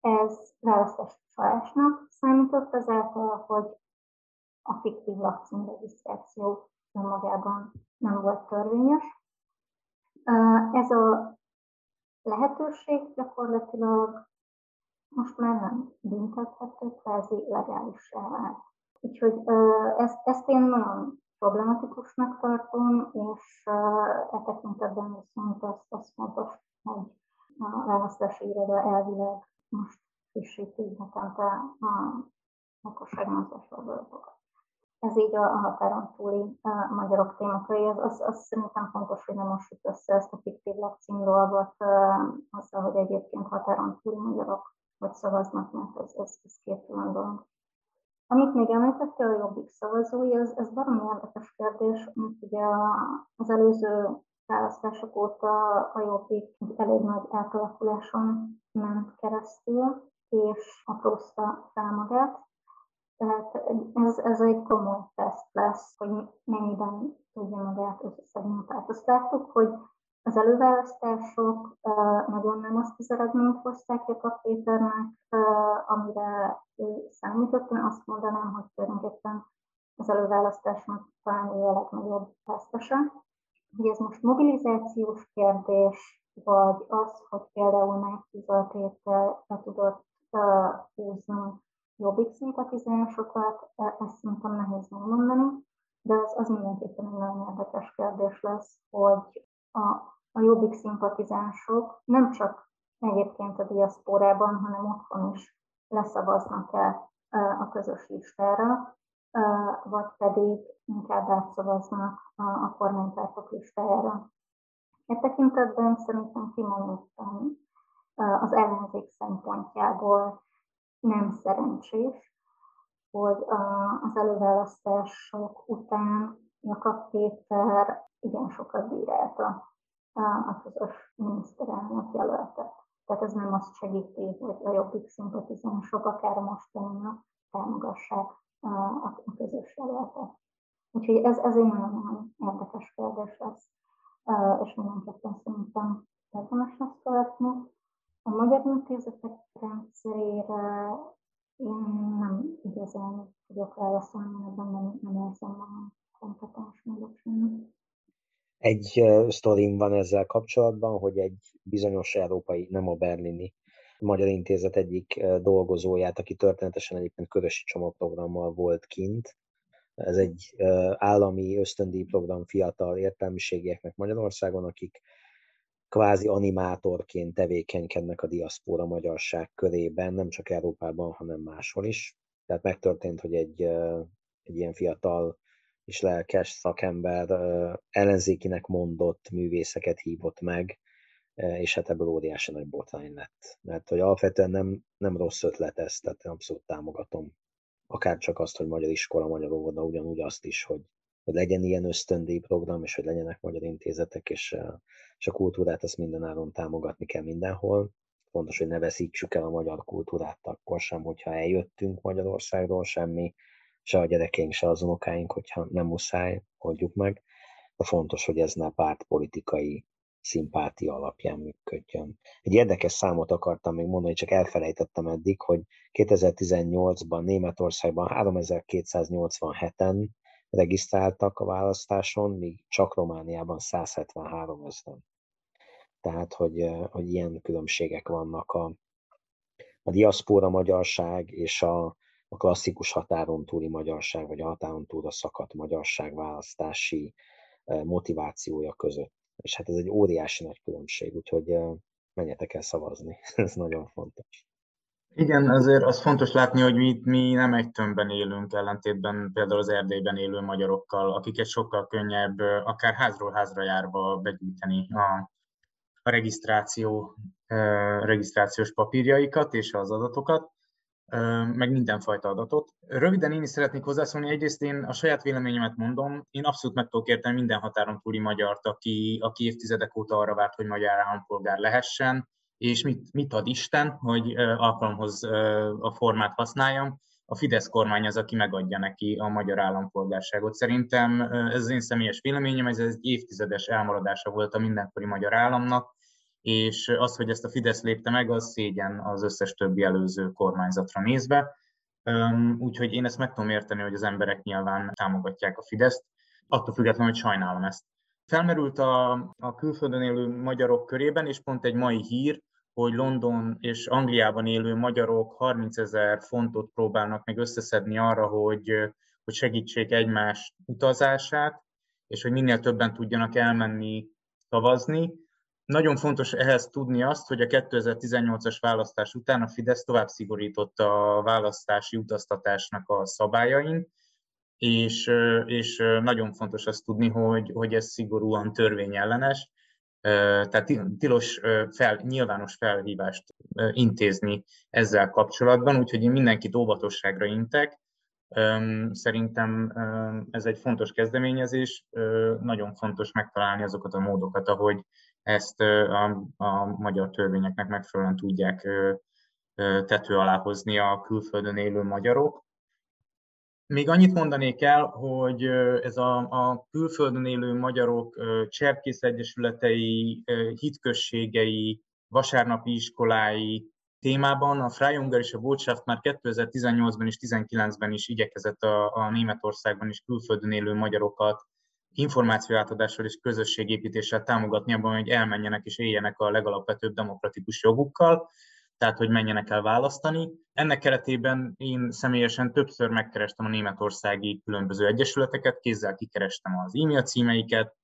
Ez választás csalásnak számított ezáltal, hogy a fiktív lakcímregisztráció önmagában nem volt törvényes. Ez a lehetőség gyakorlatilag most már nem büntethető, kvázi legális vált. Úgyhogy ezt, ezt én nagyon problematikusnak tartom, és e tekintetben viszont az, az fontos, hogy a választási iroda elvileg most frissíti hetente a lakosság mozgásadatokat. Ez így a, határon túli a magyarok témakai, az, az, az szerintem fontos, hogy nem mossuk össze ezt a fiktív lakcím dolgot azzal, hogy egyébként határon túli magyarok hogy szavaznak, mert ez, ez, ez két külön dolog. Amit még említette a jobbik szavazói, ez, ez valami érdekes kérdés, mert ugye az előző választások óta a jobbik elég nagy átalakuláson ment keresztül, és aprózta fel magát. Tehát ez, ez egy komoly teszt lesz, hogy mennyiben tudja magát összeszedni. Tehát azt láttuk, hogy az előválasztások nagyon nem azt az eredményt hozták Jakab Péternek, amire ő számított. Én azt mondanám, hogy tulajdonképpen az előválasztásnak talán ő a legnagyobb vesztese. Hogy ez most mobilizációs kérdés, vagy az, hogy például megfizetétel be tudott húzni jobbik szimpatizánsokat, e, ezt szerintem nehéz megmondani, de az, az mindenképpen egy nagyon érdekes kérdés lesz, hogy a, a jobbik szimpatizánsok nem csak egyébként a diaszporában, hanem otthon is leszavaznak-e a közös listára, vagy pedig inkább átszavaznak a kormánypártok listájára. E tekintetben szerintem kimondottan az ellenzék szempontjából nem szerencsés, hogy az előválasztások után Jakab Péter igen sokat bírálta a közös miniszterelnök jelöltet. Tehát ez nem azt segíti, hogy a jobbik szimpatizánsok akár a mostaninak támogassák a közös jelöltet. Úgyhogy ez, ez egy nagyon-nagyon érdekes kérdés lesz, és mindenképpen szerintem érdemes lesz követni. A magyar intézetek rendszerére én nem igazán tudok válaszolni, ebben nem, nem érzem a kompetens módot egy sztorim van ezzel kapcsolatban, hogy egy bizonyos európai, nem a berlini Magyar Intézet egyik dolgozóját, aki történetesen egyébként Körösi csomagprogrammal volt kint. Ez egy állami ösztöndíj program fiatal értelmiségieknek Magyarországon, akik kvázi animátorként tevékenykednek a diaszpóra magyarság körében, nem csak Európában, hanem máshol is. Tehát megtörtént, hogy egy, egy ilyen fiatal és lelkes szakember ellenzékinek mondott művészeket hívott meg, és hát ebből óriási nagy botrány lett. Mert hogy alapvetően nem, nem rossz ötlet ez, tehát abszolút támogatom. Akár csak azt, hogy magyar iskola, magyar óvoda, ugyanúgy azt is, hogy, hogy legyen ilyen ösztöndíj program, és hogy legyenek magyar intézetek, és, és a kultúrát azt mindenáron támogatni kell mindenhol. Fontos, hogy ne veszítsük el a magyar kultúrát akkor sem, hogyha eljöttünk Magyarországról, semmi se a gyerekeink, se az unokáink, hogyha nem muszáj, oldjuk meg. De fontos, hogy ez ne pártpolitikai szimpátia alapján működjön. Egy érdekes számot akartam még mondani, csak elfelejtettem eddig, hogy 2018-ban Németországban 3287-en regisztráltak a választáson, míg csak Romániában 173 ezeren. Tehát, hogy, hogy ilyen különbségek vannak a, a diaszpóra magyarság és a, a klasszikus határon túli magyarság, vagy a határon túlra szakadt magyarság választási motivációja között. És hát ez egy óriási nagy különbség, úgyhogy menjetek el szavazni, ez nagyon fontos. Igen, azért az fontos látni, hogy mi, mi nem egy tömbben élünk, ellentétben például az Erdélyben élő magyarokkal, akiket sokkal könnyebb, akár házról házra járva begyűjteni a, a regisztráció, regisztrációs papírjaikat és az adatokat meg mindenfajta adatot. Röviden én is szeretnék hozzászólni, egyrészt én a saját véleményemet mondom, én abszolút meg tudok érteni minden határon túli magyart, aki, aki évtizedek óta arra várt, hogy magyar állampolgár lehessen, és mit, mit ad Isten, hogy alkalomhoz a formát használjam. A Fidesz kormány az, aki megadja neki a magyar állampolgárságot. Szerintem ez az én személyes véleményem, ez egy évtizedes elmaradása volt a mindenkori magyar államnak, és az, hogy ezt a Fidesz lépte meg, az szégyen az összes többi előző kormányzatra nézve. Úgyhogy én ezt meg tudom érteni, hogy az emberek nyilván támogatják a Fideszt, attól függetlenül, hogy sajnálom ezt. Felmerült a, a külföldön élő magyarok körében, és pont egy mai hír, hogy London és Angliában élő magyarok 30 ezer fontot próbálnak meg összeszedni arra, hogy, hogy segítsék egymás utazását, és hogy minél többen tudjanak elmenni szavazni. Nagyon fontos ehhez tudni azt, hogy a 2018-as választás után a Fidesz tovább szigorította a választási utaztatásnak a szabályain, és, és nagyon fontos azt tudni, hogy, hogy ez szigorúan törvényellenes, tehát tilos fel, nyilvános felhívást intézni ezzel kapcsolatban, úgyhogy én mindenkit óvatosságra intek. Szerintem ez egy fontos kezdeményezés, nagyon fontos megtalálni azokat a módokat, ahogy ezt a, a magyar törvényeknek megfelelően tudják tető alá hozni a külföldön élő magyarok. Még annyit mondanék el, hogy ez a, a külföldön élő magyarok cserkész egyesületei, hitközségei, vasárnapi iskolái, témában. A Freie Ungarische Botschaft már 2018-ban és 2019-ben is igyekezett a, a Németországban is külföldön élő magyarokat információátadással és közösségépítéssel támogatni abban, hogy elmenjenek és éljenek a legalapvetőbb demokratikus jogukkal, tehát hogy menjenek el választani. Ennek keretében én személyesen többször megkerestem a németországi különböző egyesületeket, kézzel kikerestem az e-mail címeiket,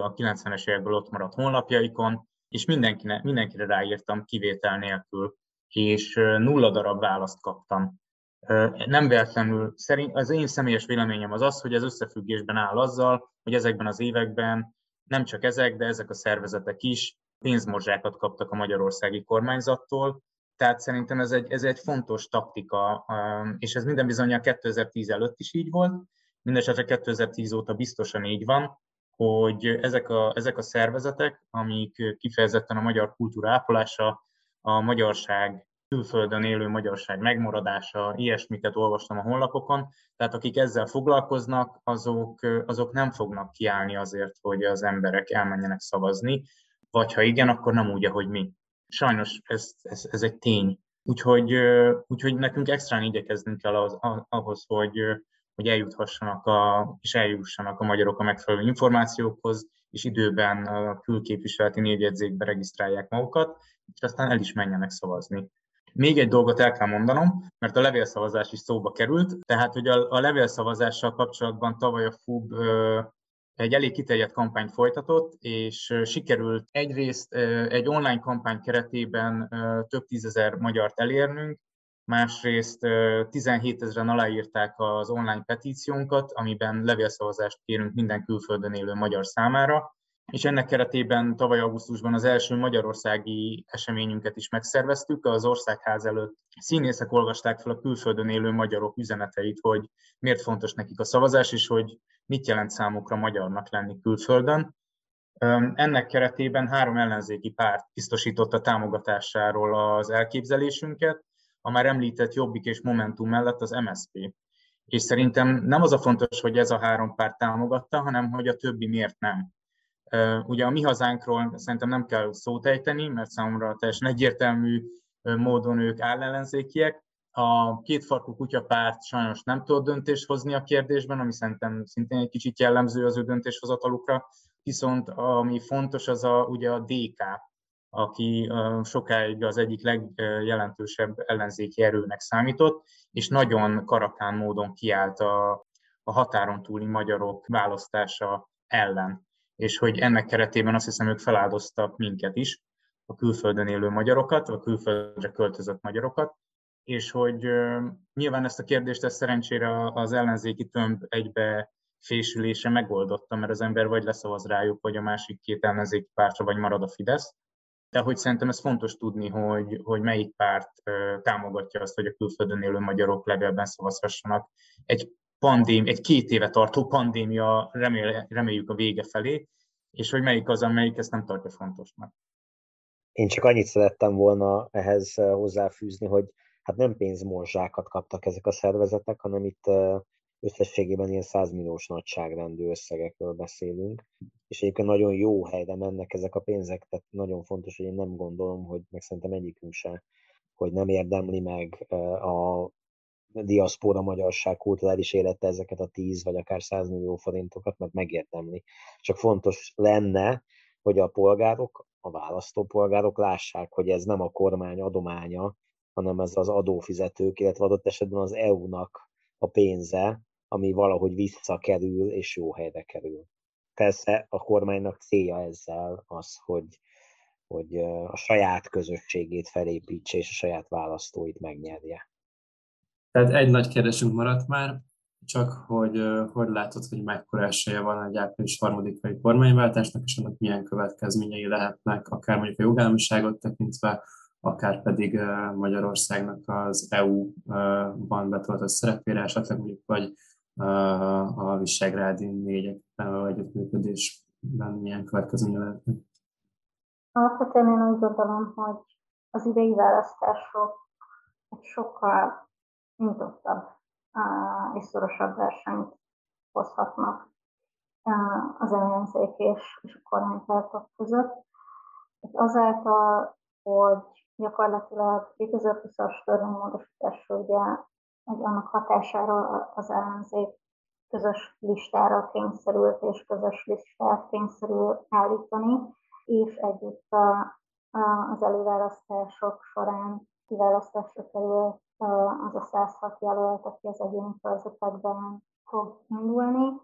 a 90-es évekből ott maradt honlapjaikon, és mindenkine, mindenkire ráírtam kivétel nélkül, és nulla darab választ kaptam. Nem véletlenül, szerint, az én személyes véleményem az az, hogy ez összefüggésben áll azzal, hogy ezekben az években nem csak ezek, de ezek a szervezetek is pénzmorzsákat kaptak a magyarországi kormányzattól, tehát szerintem ez egy, ez egy fontos taktika, és ez minden bizonyal 2010 előtt is így volt, mindesetre 2010 óta biztosan így van, hogy ezek a, ezek a szervezetek, amik kifejezetten a magyar kultúra ápolása, a magyarság, külföldön élő magyarság megmaradása, ilyesmiket olvastam a honlapokon, tehát akik ezzel foglalkoznak, azok, azok nem fognak kiállni azért, hogy az emberek elmenjenek szavazni, vagy ha igen, akkor nem úgy, ahogy mi. Sajnos ez, ez, ez egy tény. Úgyhogy, úgyhogy nekünk extrán igyekeznünk kell az, ahhoz, hogy, hogy eljuthassanak a, és eljussanak a magyarok a megfelelő információkhoz, és időben a külképviseleti névjegyzékbe regisztrálják magukat, és aztán el is menjenek szavazni. Még egy dolgot el kell mondanom, mert a levélszavazás is szóba került, tehát hogy a, a levélszavazással kapcsolatban tavaly a FUB ö, egy elég kiterjedt kampányt folytatott, és sikerült egyrészt egy online kampány keretében több tízezer magyart elérnünk, másrészt 17 ezeren aláírták az online petíciónkat, amiben levélszavazást kérünk minden külföldön élő magyar számára, és ennek keretében tavaly augusztusban az első magyarországi eseményünket is megszerveztük. Az országház előtt színészek olvasták fel a külföldön élő magyarok üzeneteit, hogy miért fontos nekik a szavazás, és hogy mit jelent számukra magyarnak lenni külföldön. Ennek keretében három ellenzéki párt biztosította támogatásáról az elképzelésünket, a már említett Jobbik és Momentum mellett az MSZP. És szerintem nem az a fontos, hogy ez a három párt támogatta, hanem hogy a többi miért nem. Ugye a mi hazánkról szerintem nem kell szót ejteni, mert számomra teljesen egyértelmű módon ők állellenzékiek. A kétfarkú kutyapárt sajnos nem tudott döntést hozni a kérdésben, ami szerintem szintén egy kicsit jellemző az ő döntéshozatalukra, viszont ami fontos, az a, ugye a DK, aki sokáig az egyik legjelentősebb ellenzéki erőnek számított, és nagyon karakán módon kiállt a, a határon túli magyarok választása ellen. És hogy ennek keretében azt hiszem, ők feláldoztak minket is, a külföldön élő magyarokat, a külföldre költözött magyarokat, és hogy nyilván ezt a kérdést ezt szerencsére az ellenzéki tömb egybe fésülése megoldotta, mert az ember vagy leszavaz rájuk, vagy a másik két ellenzéki pártra, vagy marad a Fidesz. De hogy szerintem ez fontos tudni, hogy, hogy melyik párt támogatja azt, hogy a külföldön élő magyarok levélben szavazhassanak egy pandém, egy két éve tartó pandémia remél, reméljük a vége felé, és hogy melyik az, amelyik ezt nem tartja fontosnak. Én csak annyit szerettem volna ehhez hozzáfűzni, hogy hát nem pénzmorzsákat kaptak ezek a szervezetek, hanem itt összességében ilyen 100 milliós nagyságrendű összegekről beszélünk, és egyébként nagyon jó helyre mennek ezek a pénzek, tehát nagyon fontos, hogy én nem gondolom, hogy meg szerintem egyikünk se, hogy nem érdemli meg a diaszpóra magyarság kulturális élete ezeket a 10 vagy akár 100 millió forintokat, mert megérdemli. Csak fontos lenne, hogy a polgárok, a választópolgárok lássák, hogy ez nem a kormány adománya, hanem ez az adófizetők, illetve adott esetben az EU-nak a pénze, ami valahogy visszakerül és jó helyre kerül. Persze a kormánynak célja ezzel az, hogy, hogy a saját közösségét felépítse és a saját választóit megnyerje. Tehát egy nagy kérdésünk maradt már, csak hogy hogy látod, hogy mekkora esélye van egy április harmadikai kormányváltásnak, és annak milyen következményei lehetnek, akár mondjuk a jogállamiságot tekintve, akár pedig Magyarországnak az EU-ban betöltött szerepére, esetleg mondjuk vagy a Visegrádi négyekkel együttműködésben milyen következménye lehetnek? Alapvetően én úgy gondolom, hogy az idei választások egy sokkal nyitottabb és szorosabb versenyt hozhatnak az ellenzék és, és a kormánypártok között. Azáltal, hogy gyakorlatilag 2020-as törvénymódosításra ugye, hogy annak hatására az ellenzék közös listára kényszerült és közös listát kényszerül állítani, és egyúttal az előválasztások során kiválasztásra kerül az a 106 jelölt, aki az egyéni körzetekben fog indulni.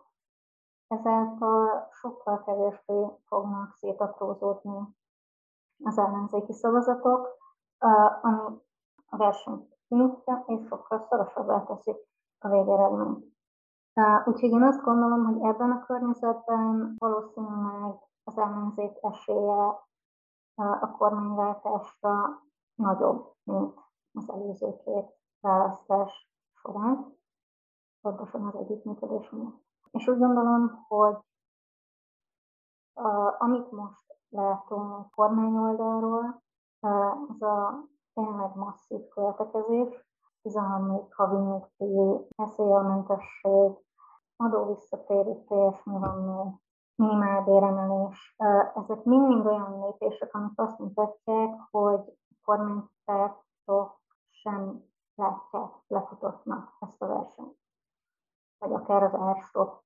Ezáltal sokkal kevésbé fognak szétaprózódni az ellenzéki szavazatok, ami a versenyt kinyitja, és sokkal szorosabbá teszi a végeredményt. Úgyhogy én azt gondolom, hogy ebben a környezetben valószínűleg az ellenzék esélye a kormányváltásra nagyobb, mint az előző két választás során, pontosan az együttműködés. És úgy gondolom, hogy amit most látunk kormányoldalról, az a tényleg masszív költekezés, 13. havi nyugdíj, eszélyementesség, adóvisszatérítés, mi van még, minimálbéremelés. Ezek mind olyan lépések, amik azt mutatják, hogy kormánypártok sem látják lefutottnak ezt a versenyt. Vagy akár az árstop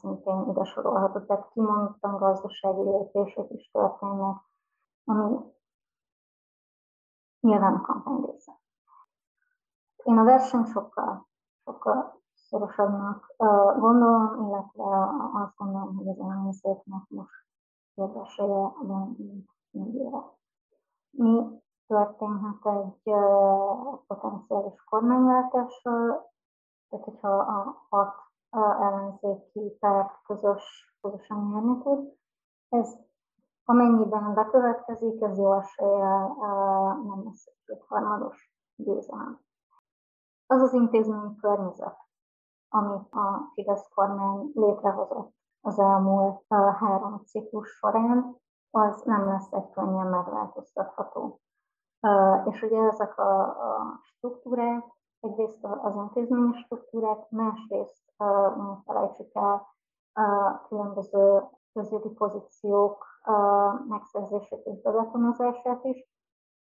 szintén ide sorolható. Tehát kimondottan gazdasági lépések is történnek, ami nyilván a kampány része. Én a verseny sokkal, sokkal szorosabbnak gondolom, illetve azt gondolom, hogy az ellenzéknek most esélye van, mint mindig. Mi történhet egy potenciális kormányváltással, tehát hogyha a hat ellenzéki párt közös, közösen nyerni tud, ez amennyiben bekövetkezik, ez jó eséllyel nem lesz egy kétharmados győzelem. Az az intézményi környezet, amit a Fidesz kormány létrehozott az elmúlt három ciklus során, az nem lesz egy könnyen megváltoztatható. És ugye ezek a, a struktúrák, egyrészt az intézményes struktúrák, másrészt ne felejtsük el a különböző közjogi pozíciók megszerzését és bebetonozását is.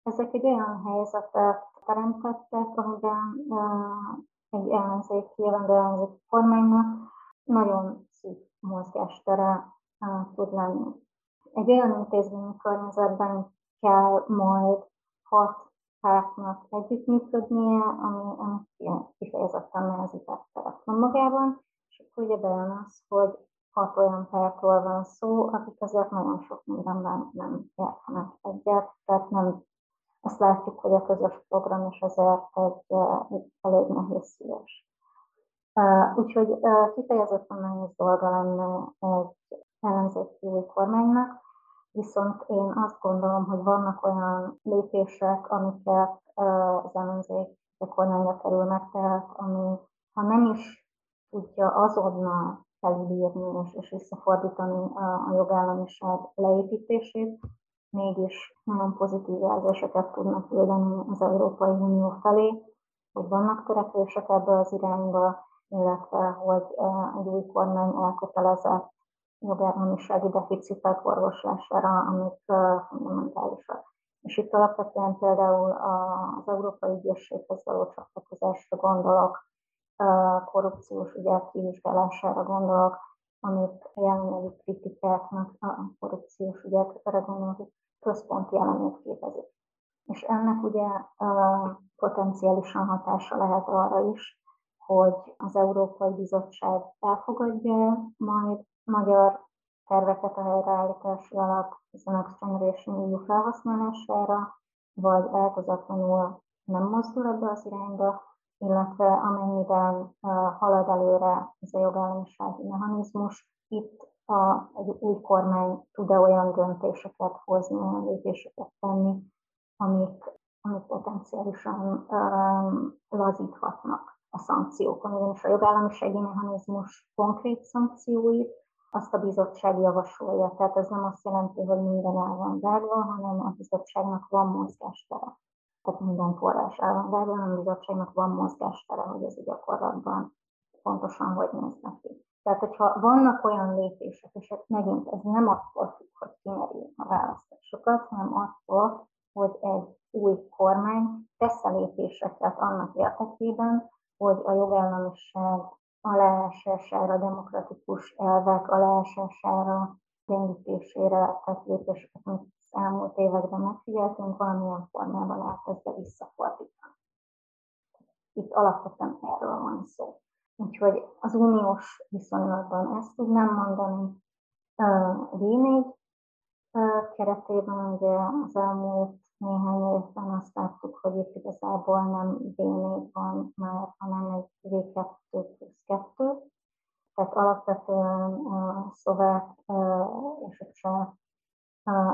Ezek egy olyan helyzetet teremtettek, amiben egy ellenzéki, jövendő ellenzéki kormánynak nagyon szűk mozgástere tud lenni. Egy olyan intézményi környezetben kell majd hat pártnak együttműködnie, ami, ami kifejezetten nehezített teret van magában, és akkor ugye bejön az, hogy hat olyan pártról van szó, akik azért nagyon sok mindenben nem értenek egyet, tehát nem azt látjuk, hogy a közös program is azért egy, egy elég nehéz szíves. Úgyhogy kifejezetten nehéz dolga lenne egy ellenzéki új kormánynak, viszont én azt gondolom, hogy vannak olyan lépések, amiket az ellenzék kormányra kerülnek, tehát ami, ha nem is tudja azonnal felülírni és, és visszafordítani a, a jogállamiság leépítését, mégis nagyon pozitív jelzéseket tudnak küldeni az Európai Unió felé, hogy vannak törekvések ebbe az irányba, illetve hogy egy új kormány elkötelezett jogállamisági deficitek orvoslására, amik fundamentálisak. És itt alapvetően például az Európai Ügyészséghez való csatlakozásra gondolok, korrupciós ügyek kivizsgálására gondolok, amik a jelenlegi kritikáknak a korrupciós ügyekre gondolok, központi elemét képezik. És ennek ugye potenciálisan hatása lehet arra is, hogy az Európai Bizottság elfogadja majd magyar terveket a helyreállítási alap az a Next Generation EU felhasználására, vagy változatlanul nem mozdul ebbe az irányba, illetve amennyiben halad előre ez a jogállamisági mechanizmus, itt a, egy új kormány tud-e olyan döntéseket hozni, olyan lépéseket tenni, amik, amik potenciálisan um, lazíthatnak a szankciókon, ugyanis a jogállamisági mechanizmus konkrét szankcióit azt a bizottság javasolja. Tehát ez nem azt jelenti, hogy minden el van vágva, hanem a bizottságnak van mozgástere. Tehát minden forrás el van vágva, hanem a bizottságnak van mozgástere, hogy ez a gyakorlatban pontosan hogy néz neki. Tehát, hogyha vannak olyan lépések, és megint ez nem attól függ, hogy kinyeri a választásokat, hanem attól, hogy egy új annak érdekében, hogy a jogállamiság aláásására, demokratikus elvek aláásására, gyengítésére tett lépéseket, amit az elmúlt években megfigyeltünk, valamilyen formában elkezdve visszafordítani. Itt alapvetően erről van szó. Úgyhogy az uniós viszonylatban ezt tudnám mondani. V4 keretében ugye az elmúlt néhány évben azt láttuk, hogy itt igazából nem V4 van már, hanem egy V2 plusz 2. Tehát alapvetően a szlovák és a cseh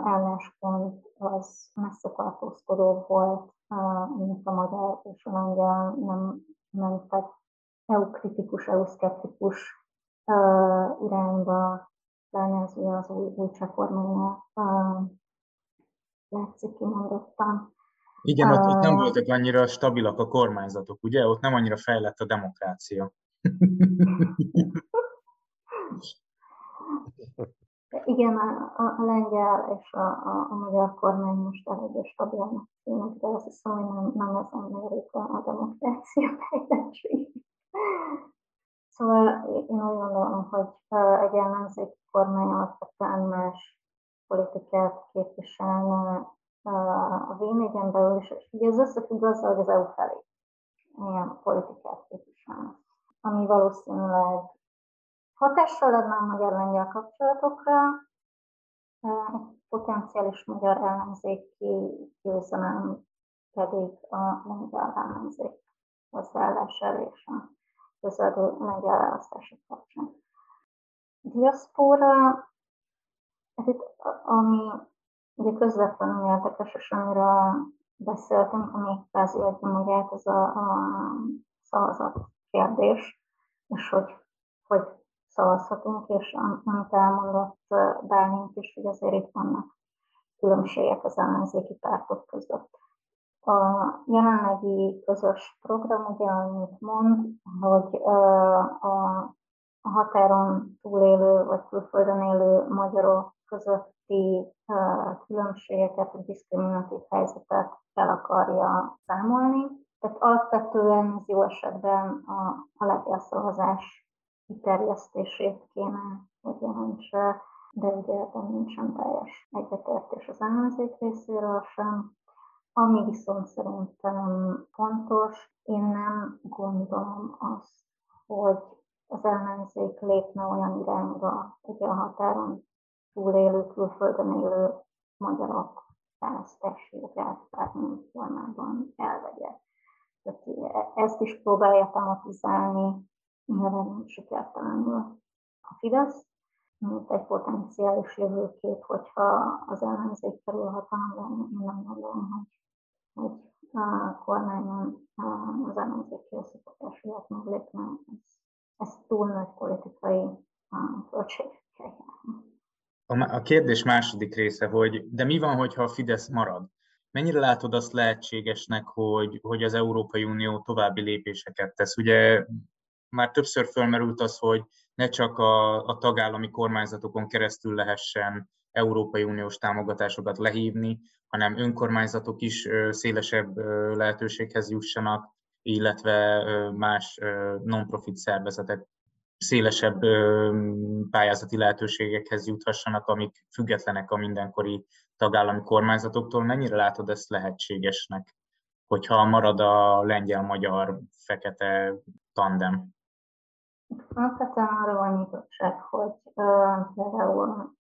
álláspont az messze tartózkodó volt, mint a magyar és a lengyel nem mentek EU-kritikus, EU-szkeptikus irányba, pláne ez az új, új kormánya látszik kimondottan. Igen, ott, ott nem voltak annyira stabilak a kormányzatok, ugye? Ott nem annyira fejlett a demokrácia. Igen, a, a, a lengyel és a, a, a magyar kormány most eléggé stabilnak tűnik, de azt hiszem, hogy nem, nem mérik a, a demokrácia fejlettségét. Szóval én úgy gondolom, hogy egy ellenzéki kormány alapvetően más politikát képviselne a v belül is, és ugye ez összefügg azzal, hogy az EU felé milyen politikát képviselne, ami valószínűleg hatással lenne a magyar-lengyel kapcsolatokra, egy potenciális magyar ellenzéki győzelem pedig a lengyel ellenzék hozzáállására és a közelgő lengyel választások kapcsán. Diaszpóra ez itt, ami ugye közvetlenül érdekes, és amiről beszéltünk, ami kvázi magát, ez a, a szavazat kérdés, és hogy, hogy szavazhatunk, és amit elmondott Bálint is, hogy azért itt vannak különbségek az ellenzéki pártok között. A jelenlegi közös program ugye annyit mond, hogy a, a határon túlélő vagy külföldön élő magyarok közötti különbségeket, a diszkriminatív helyzetet fel akarja számolni. Tehát alapvetően ez jó esetben a, levélszavazás kiterjesztését kéne, hogy jelentse, de ugye ebben nincsen teljes egyetértés az ellenzék részéről sem. Ami viszont szerintem fontos, én nem gondolom azt, hogy az ellenzék lépne olyan irányba, hogy a határon túlélő, külföldön élő magyarok választási jogát bármilyen formában elvegye. Tehát ezt is próbálja tematizálni, nyilván sikertelenül a Fidesz, mint egy potenciális jövőkép, hogyha az ellenzék kerül hatalomra, én nem gondolom, hogy, hogy a kormányon az ellenzéki összefogás meglépne, ez, ez túl nagy politikai költségekkel járna. A kérdés második része, hogy de mi van, hogyha a Fidesz marad? Mennyire látod azt lehetségesnek, hogy, hogy az Európai Unió további lépéseket tesz? Ugye már többször fölmerült az, hogy ne csak a, a tagállami kormányzatokon keresztül lehessen Európai Uniós támogatásokat lehívni, hanem önkormányzatok is szélesebb lehetőséghez jussanak, illetve más non-profit szervezetek szélesebb pályázati lehetőségekhez juthassanak, amik függetlenek a mindenkori tagállami kormányzatoktól. Mennyire látod ezt lehetségesnek, hogyha marad a lengyel-magyar fekete tandem? Alapvetően arra van nyitottság, hogy például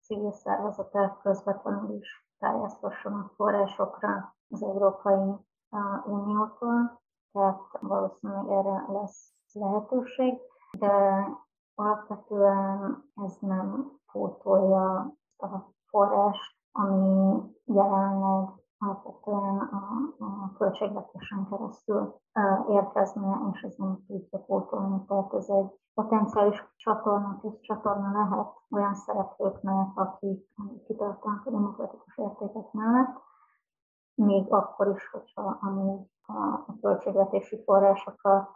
civil szervezetek közvetlenül is pályázhassanak forrásokra az Európai Uniótól, tehát valószínűleg erre lesz lehetőség de alapvetően ez nem pótolja a forrás, ami jelenleg alapvetően a, a költségvetésen keresztül érkezne, és ez nem tudja pótolni. Tehát ez egy potenciális csatorna, plusz csatorna lehet olyan szereplőknek, akik kitartanak a demokratikus értékek mellett, még akkor is, hogyha amúgy a költségvetési forrásokat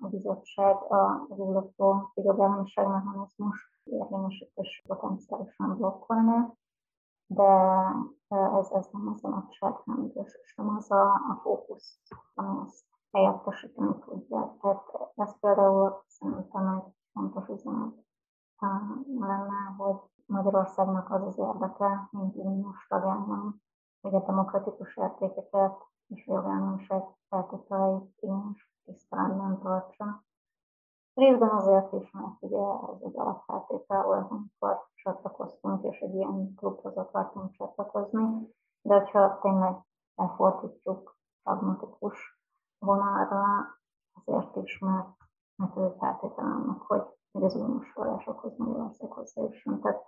a bizottság a of law, jogállamiság mechanizmus érvényesítés potenciálisan blokkolná, de ez, ez nem az a nagyságrend, és nem az a, a fókusz, ami ezt helyettesíteni tudja. Tehát ez például szerintem egy fontos üzenet lenne, hogy Magyarországnak az az érdeke, mint uniós tagállam, hogy a demokratikus értékeket és jogállamiság feltételeit is tiszteletben tartsa. Részben azért is, mert ugye ez egy alapfeltétel volt, amikor csatlakoztunk, és egy ilyen klubhoz akartunk csatlakozni, de hogyha tényleg elfordítjuk pragmatikus vonalra, azért is, mert, mert ez egy feltétel annak, hogy, hogy az uniós forrásokhoz Magyarország hozzájusson. Tehát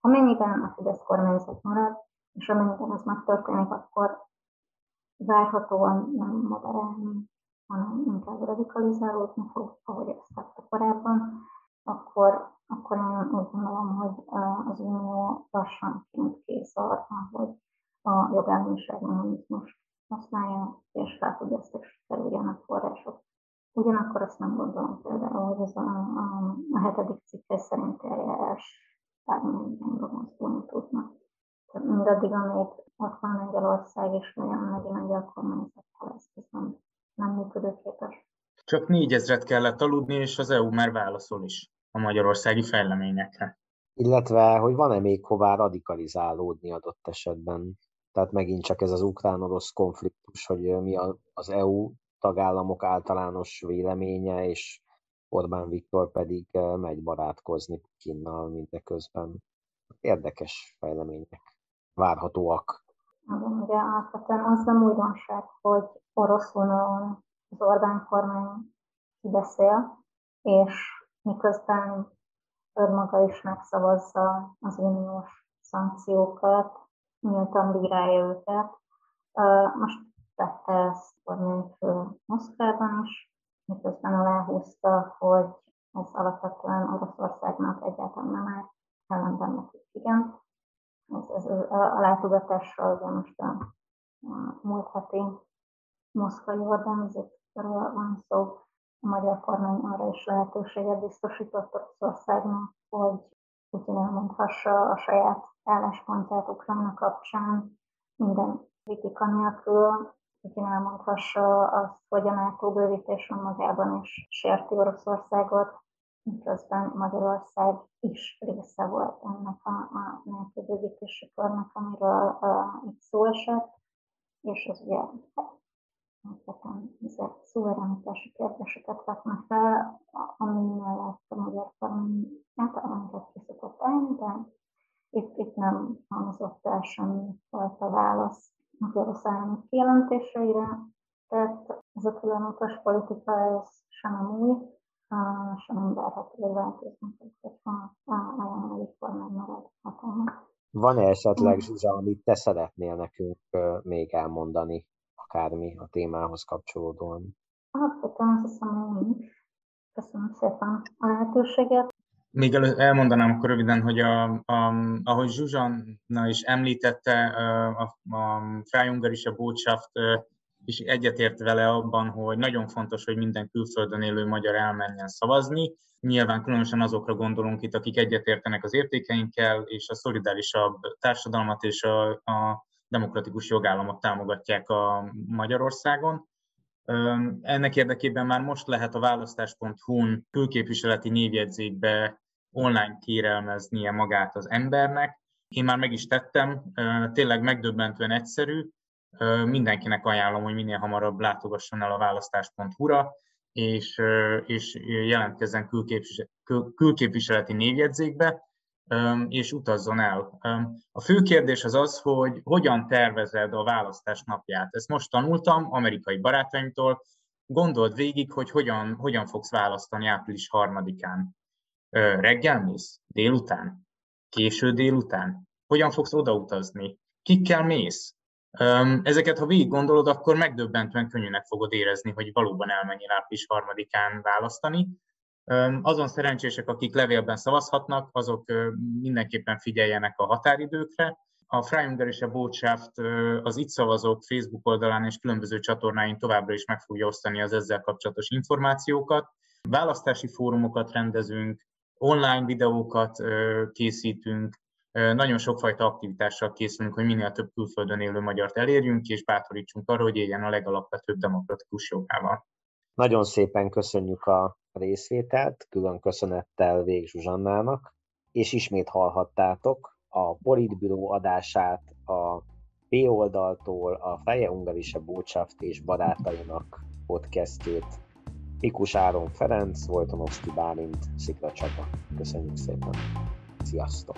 amennyiben a Fidesz kormányzat marad, és amennyiben ez megtörténik, akkor várhatóan nem moderálni, hanem inkább radikalizálódni fog, ahogy ezt tette korábban, akkor, akkor én úgy gondolom, hogy az Unió lassanként kész arra, hogy a jogállamiság mechanizmust használja, és fel is kerüljenek források. Ugyanakkor azt nem gondolom például, hogy ez a, a, a hetedik cikke szerint eljárás bármilyen irányba mozdulni tudna. Mindaddig, amíg ott van Magyarország, és nagyon egy a kormányzattal, ez, ez nem, nem működőképes. Csak négyezret kellett aludni, és az EU már válaszol is a magyarországi fejleményekre. Illetve, hogy van-e még hová radikalizálódni adott esetben? Tehát megint csak ez az ukrán-orosz konfliktus, hogy mi az EU tagállamok általános véleménye, és Orbán Viktor pedig megy barátkozni Kinnal mindeközben. Érdekes fejlemények várhatóak. Ugye alapvetően az nem újdonság, hogy orosz vonalon az Orbán kormány kibeszél, és miközben önmaga is megszavazza az uniós szankciókat, nyíltan bírálja őket. Most tette ezt kormányfő Moszkvában is, miközben aláhúzta, hogy ez alapvetően Oroszországnak egyáltalán nem áll, ellenben nekik igen. Ez, ez a látogatásra ugye most a, a múlt heti moszkvai organizációról van szó, a magyar kormány arra is lehetőséget biztosított Oroszországnak, hogy Putin elmondhassa a saját álláspontját Ukrajna kapcsán minden kritika nélkül, Putin elmondhassa azt, hogy a NATO bővítés magában is sérti Oroszországot, miközben Magyarország is része volt ennek a, a NATO bővítési körnek, amiről uh, itt szó esett, és az ugye alapvetően ezek szuverenitási kérdéseket vetnek fel, ami mellett a magyar kormány általában ki állni, de itt, itt nem hangzott el semmi fajta válasz az orosz államok kijelentéseire, tehát ez a különutas politika, ez sem nem új, sem hogy változni hogyha a jelenlegi kormány marad hatalmas. Van-e esetleg, Zsuzsa, amit te szeretnél nekünk még elmondani akármi a témához kapcsolódóan? Alapvetően azt hiszem, hogy nincs. Köszönöm szépen a lehetőséget. Még elő, elmondanám akkor röviden, hogy a, a, ahogy Zsuzsanna is említette, a, a Freie Botschaft is egyetért vele abban, hogy nagyon fontos, hogy minden külföldön élő magyar elmenjen szavazni. Nyilván különösen azokra gondolunk itt, akik egyetértenek az értékeinkkel, és a szolidárisabb társadalmat és a, a demokratikus jogállamot támogatják a Magyarországon. Ennek érdekében már most lehet a választás.hu-n külképviseleti névjegyzékbe online kérelmeznie magát az embernek. Én már meg is tettem, tényleg megdöbbentően egyszerű. Mindenkinek ajánlom, hogy minél hamarabb látogasson el a választás.hu-ra, és, és jelentkezzen külképviseleti névjegyzékbe és utazzon el. A fő kérdés az az, hogy hogyan tervezed a választás napját. Ezt most tanultam amerikai barátaimtól. Gondold végig, hogy hogyan, hogyan fogsz választani április harmadikán. Reggel mész? Délután? Késő délután? Hogyan fogsz odautazni? Kikkel mész? Ezeket, ha végig gondolod, akkor megdöbbentően könnyűnek fogod érezni, hogy valóban elmenjél április harmadikán választani. Azon szerencsések, akik levélben szavazhatnak, azok mindenképpen figyeljenek a határidőkre. A Freie és a Botschaft az itt szavazók Facebook oldalán és különböző csatornáin továbbra is meg fogja osztani az ezzel kapcsolatos információkat. Választási fórumokat rendezünk, online videókat készítünk, Nagyon sokfajta aktivitással készülünk, hogy minél több külföldön élő magyart elérjünk, és bátorítsunk arra, hogy éljen a legalapvetőbb demokratikus jogával. Nagyon szépen köszönjük a részvételt, külön köszönettel Vég Zsuzsannának, és ismét hallhattátok a Politbüró adását a B oldaltól a Feje Ungarise Bócsaft és barátainak podcastjét. Mikus Áron Ferenc, Voltonovszki Bálint, Szikla Csaba. Köszönjük szépen! Sziasztok!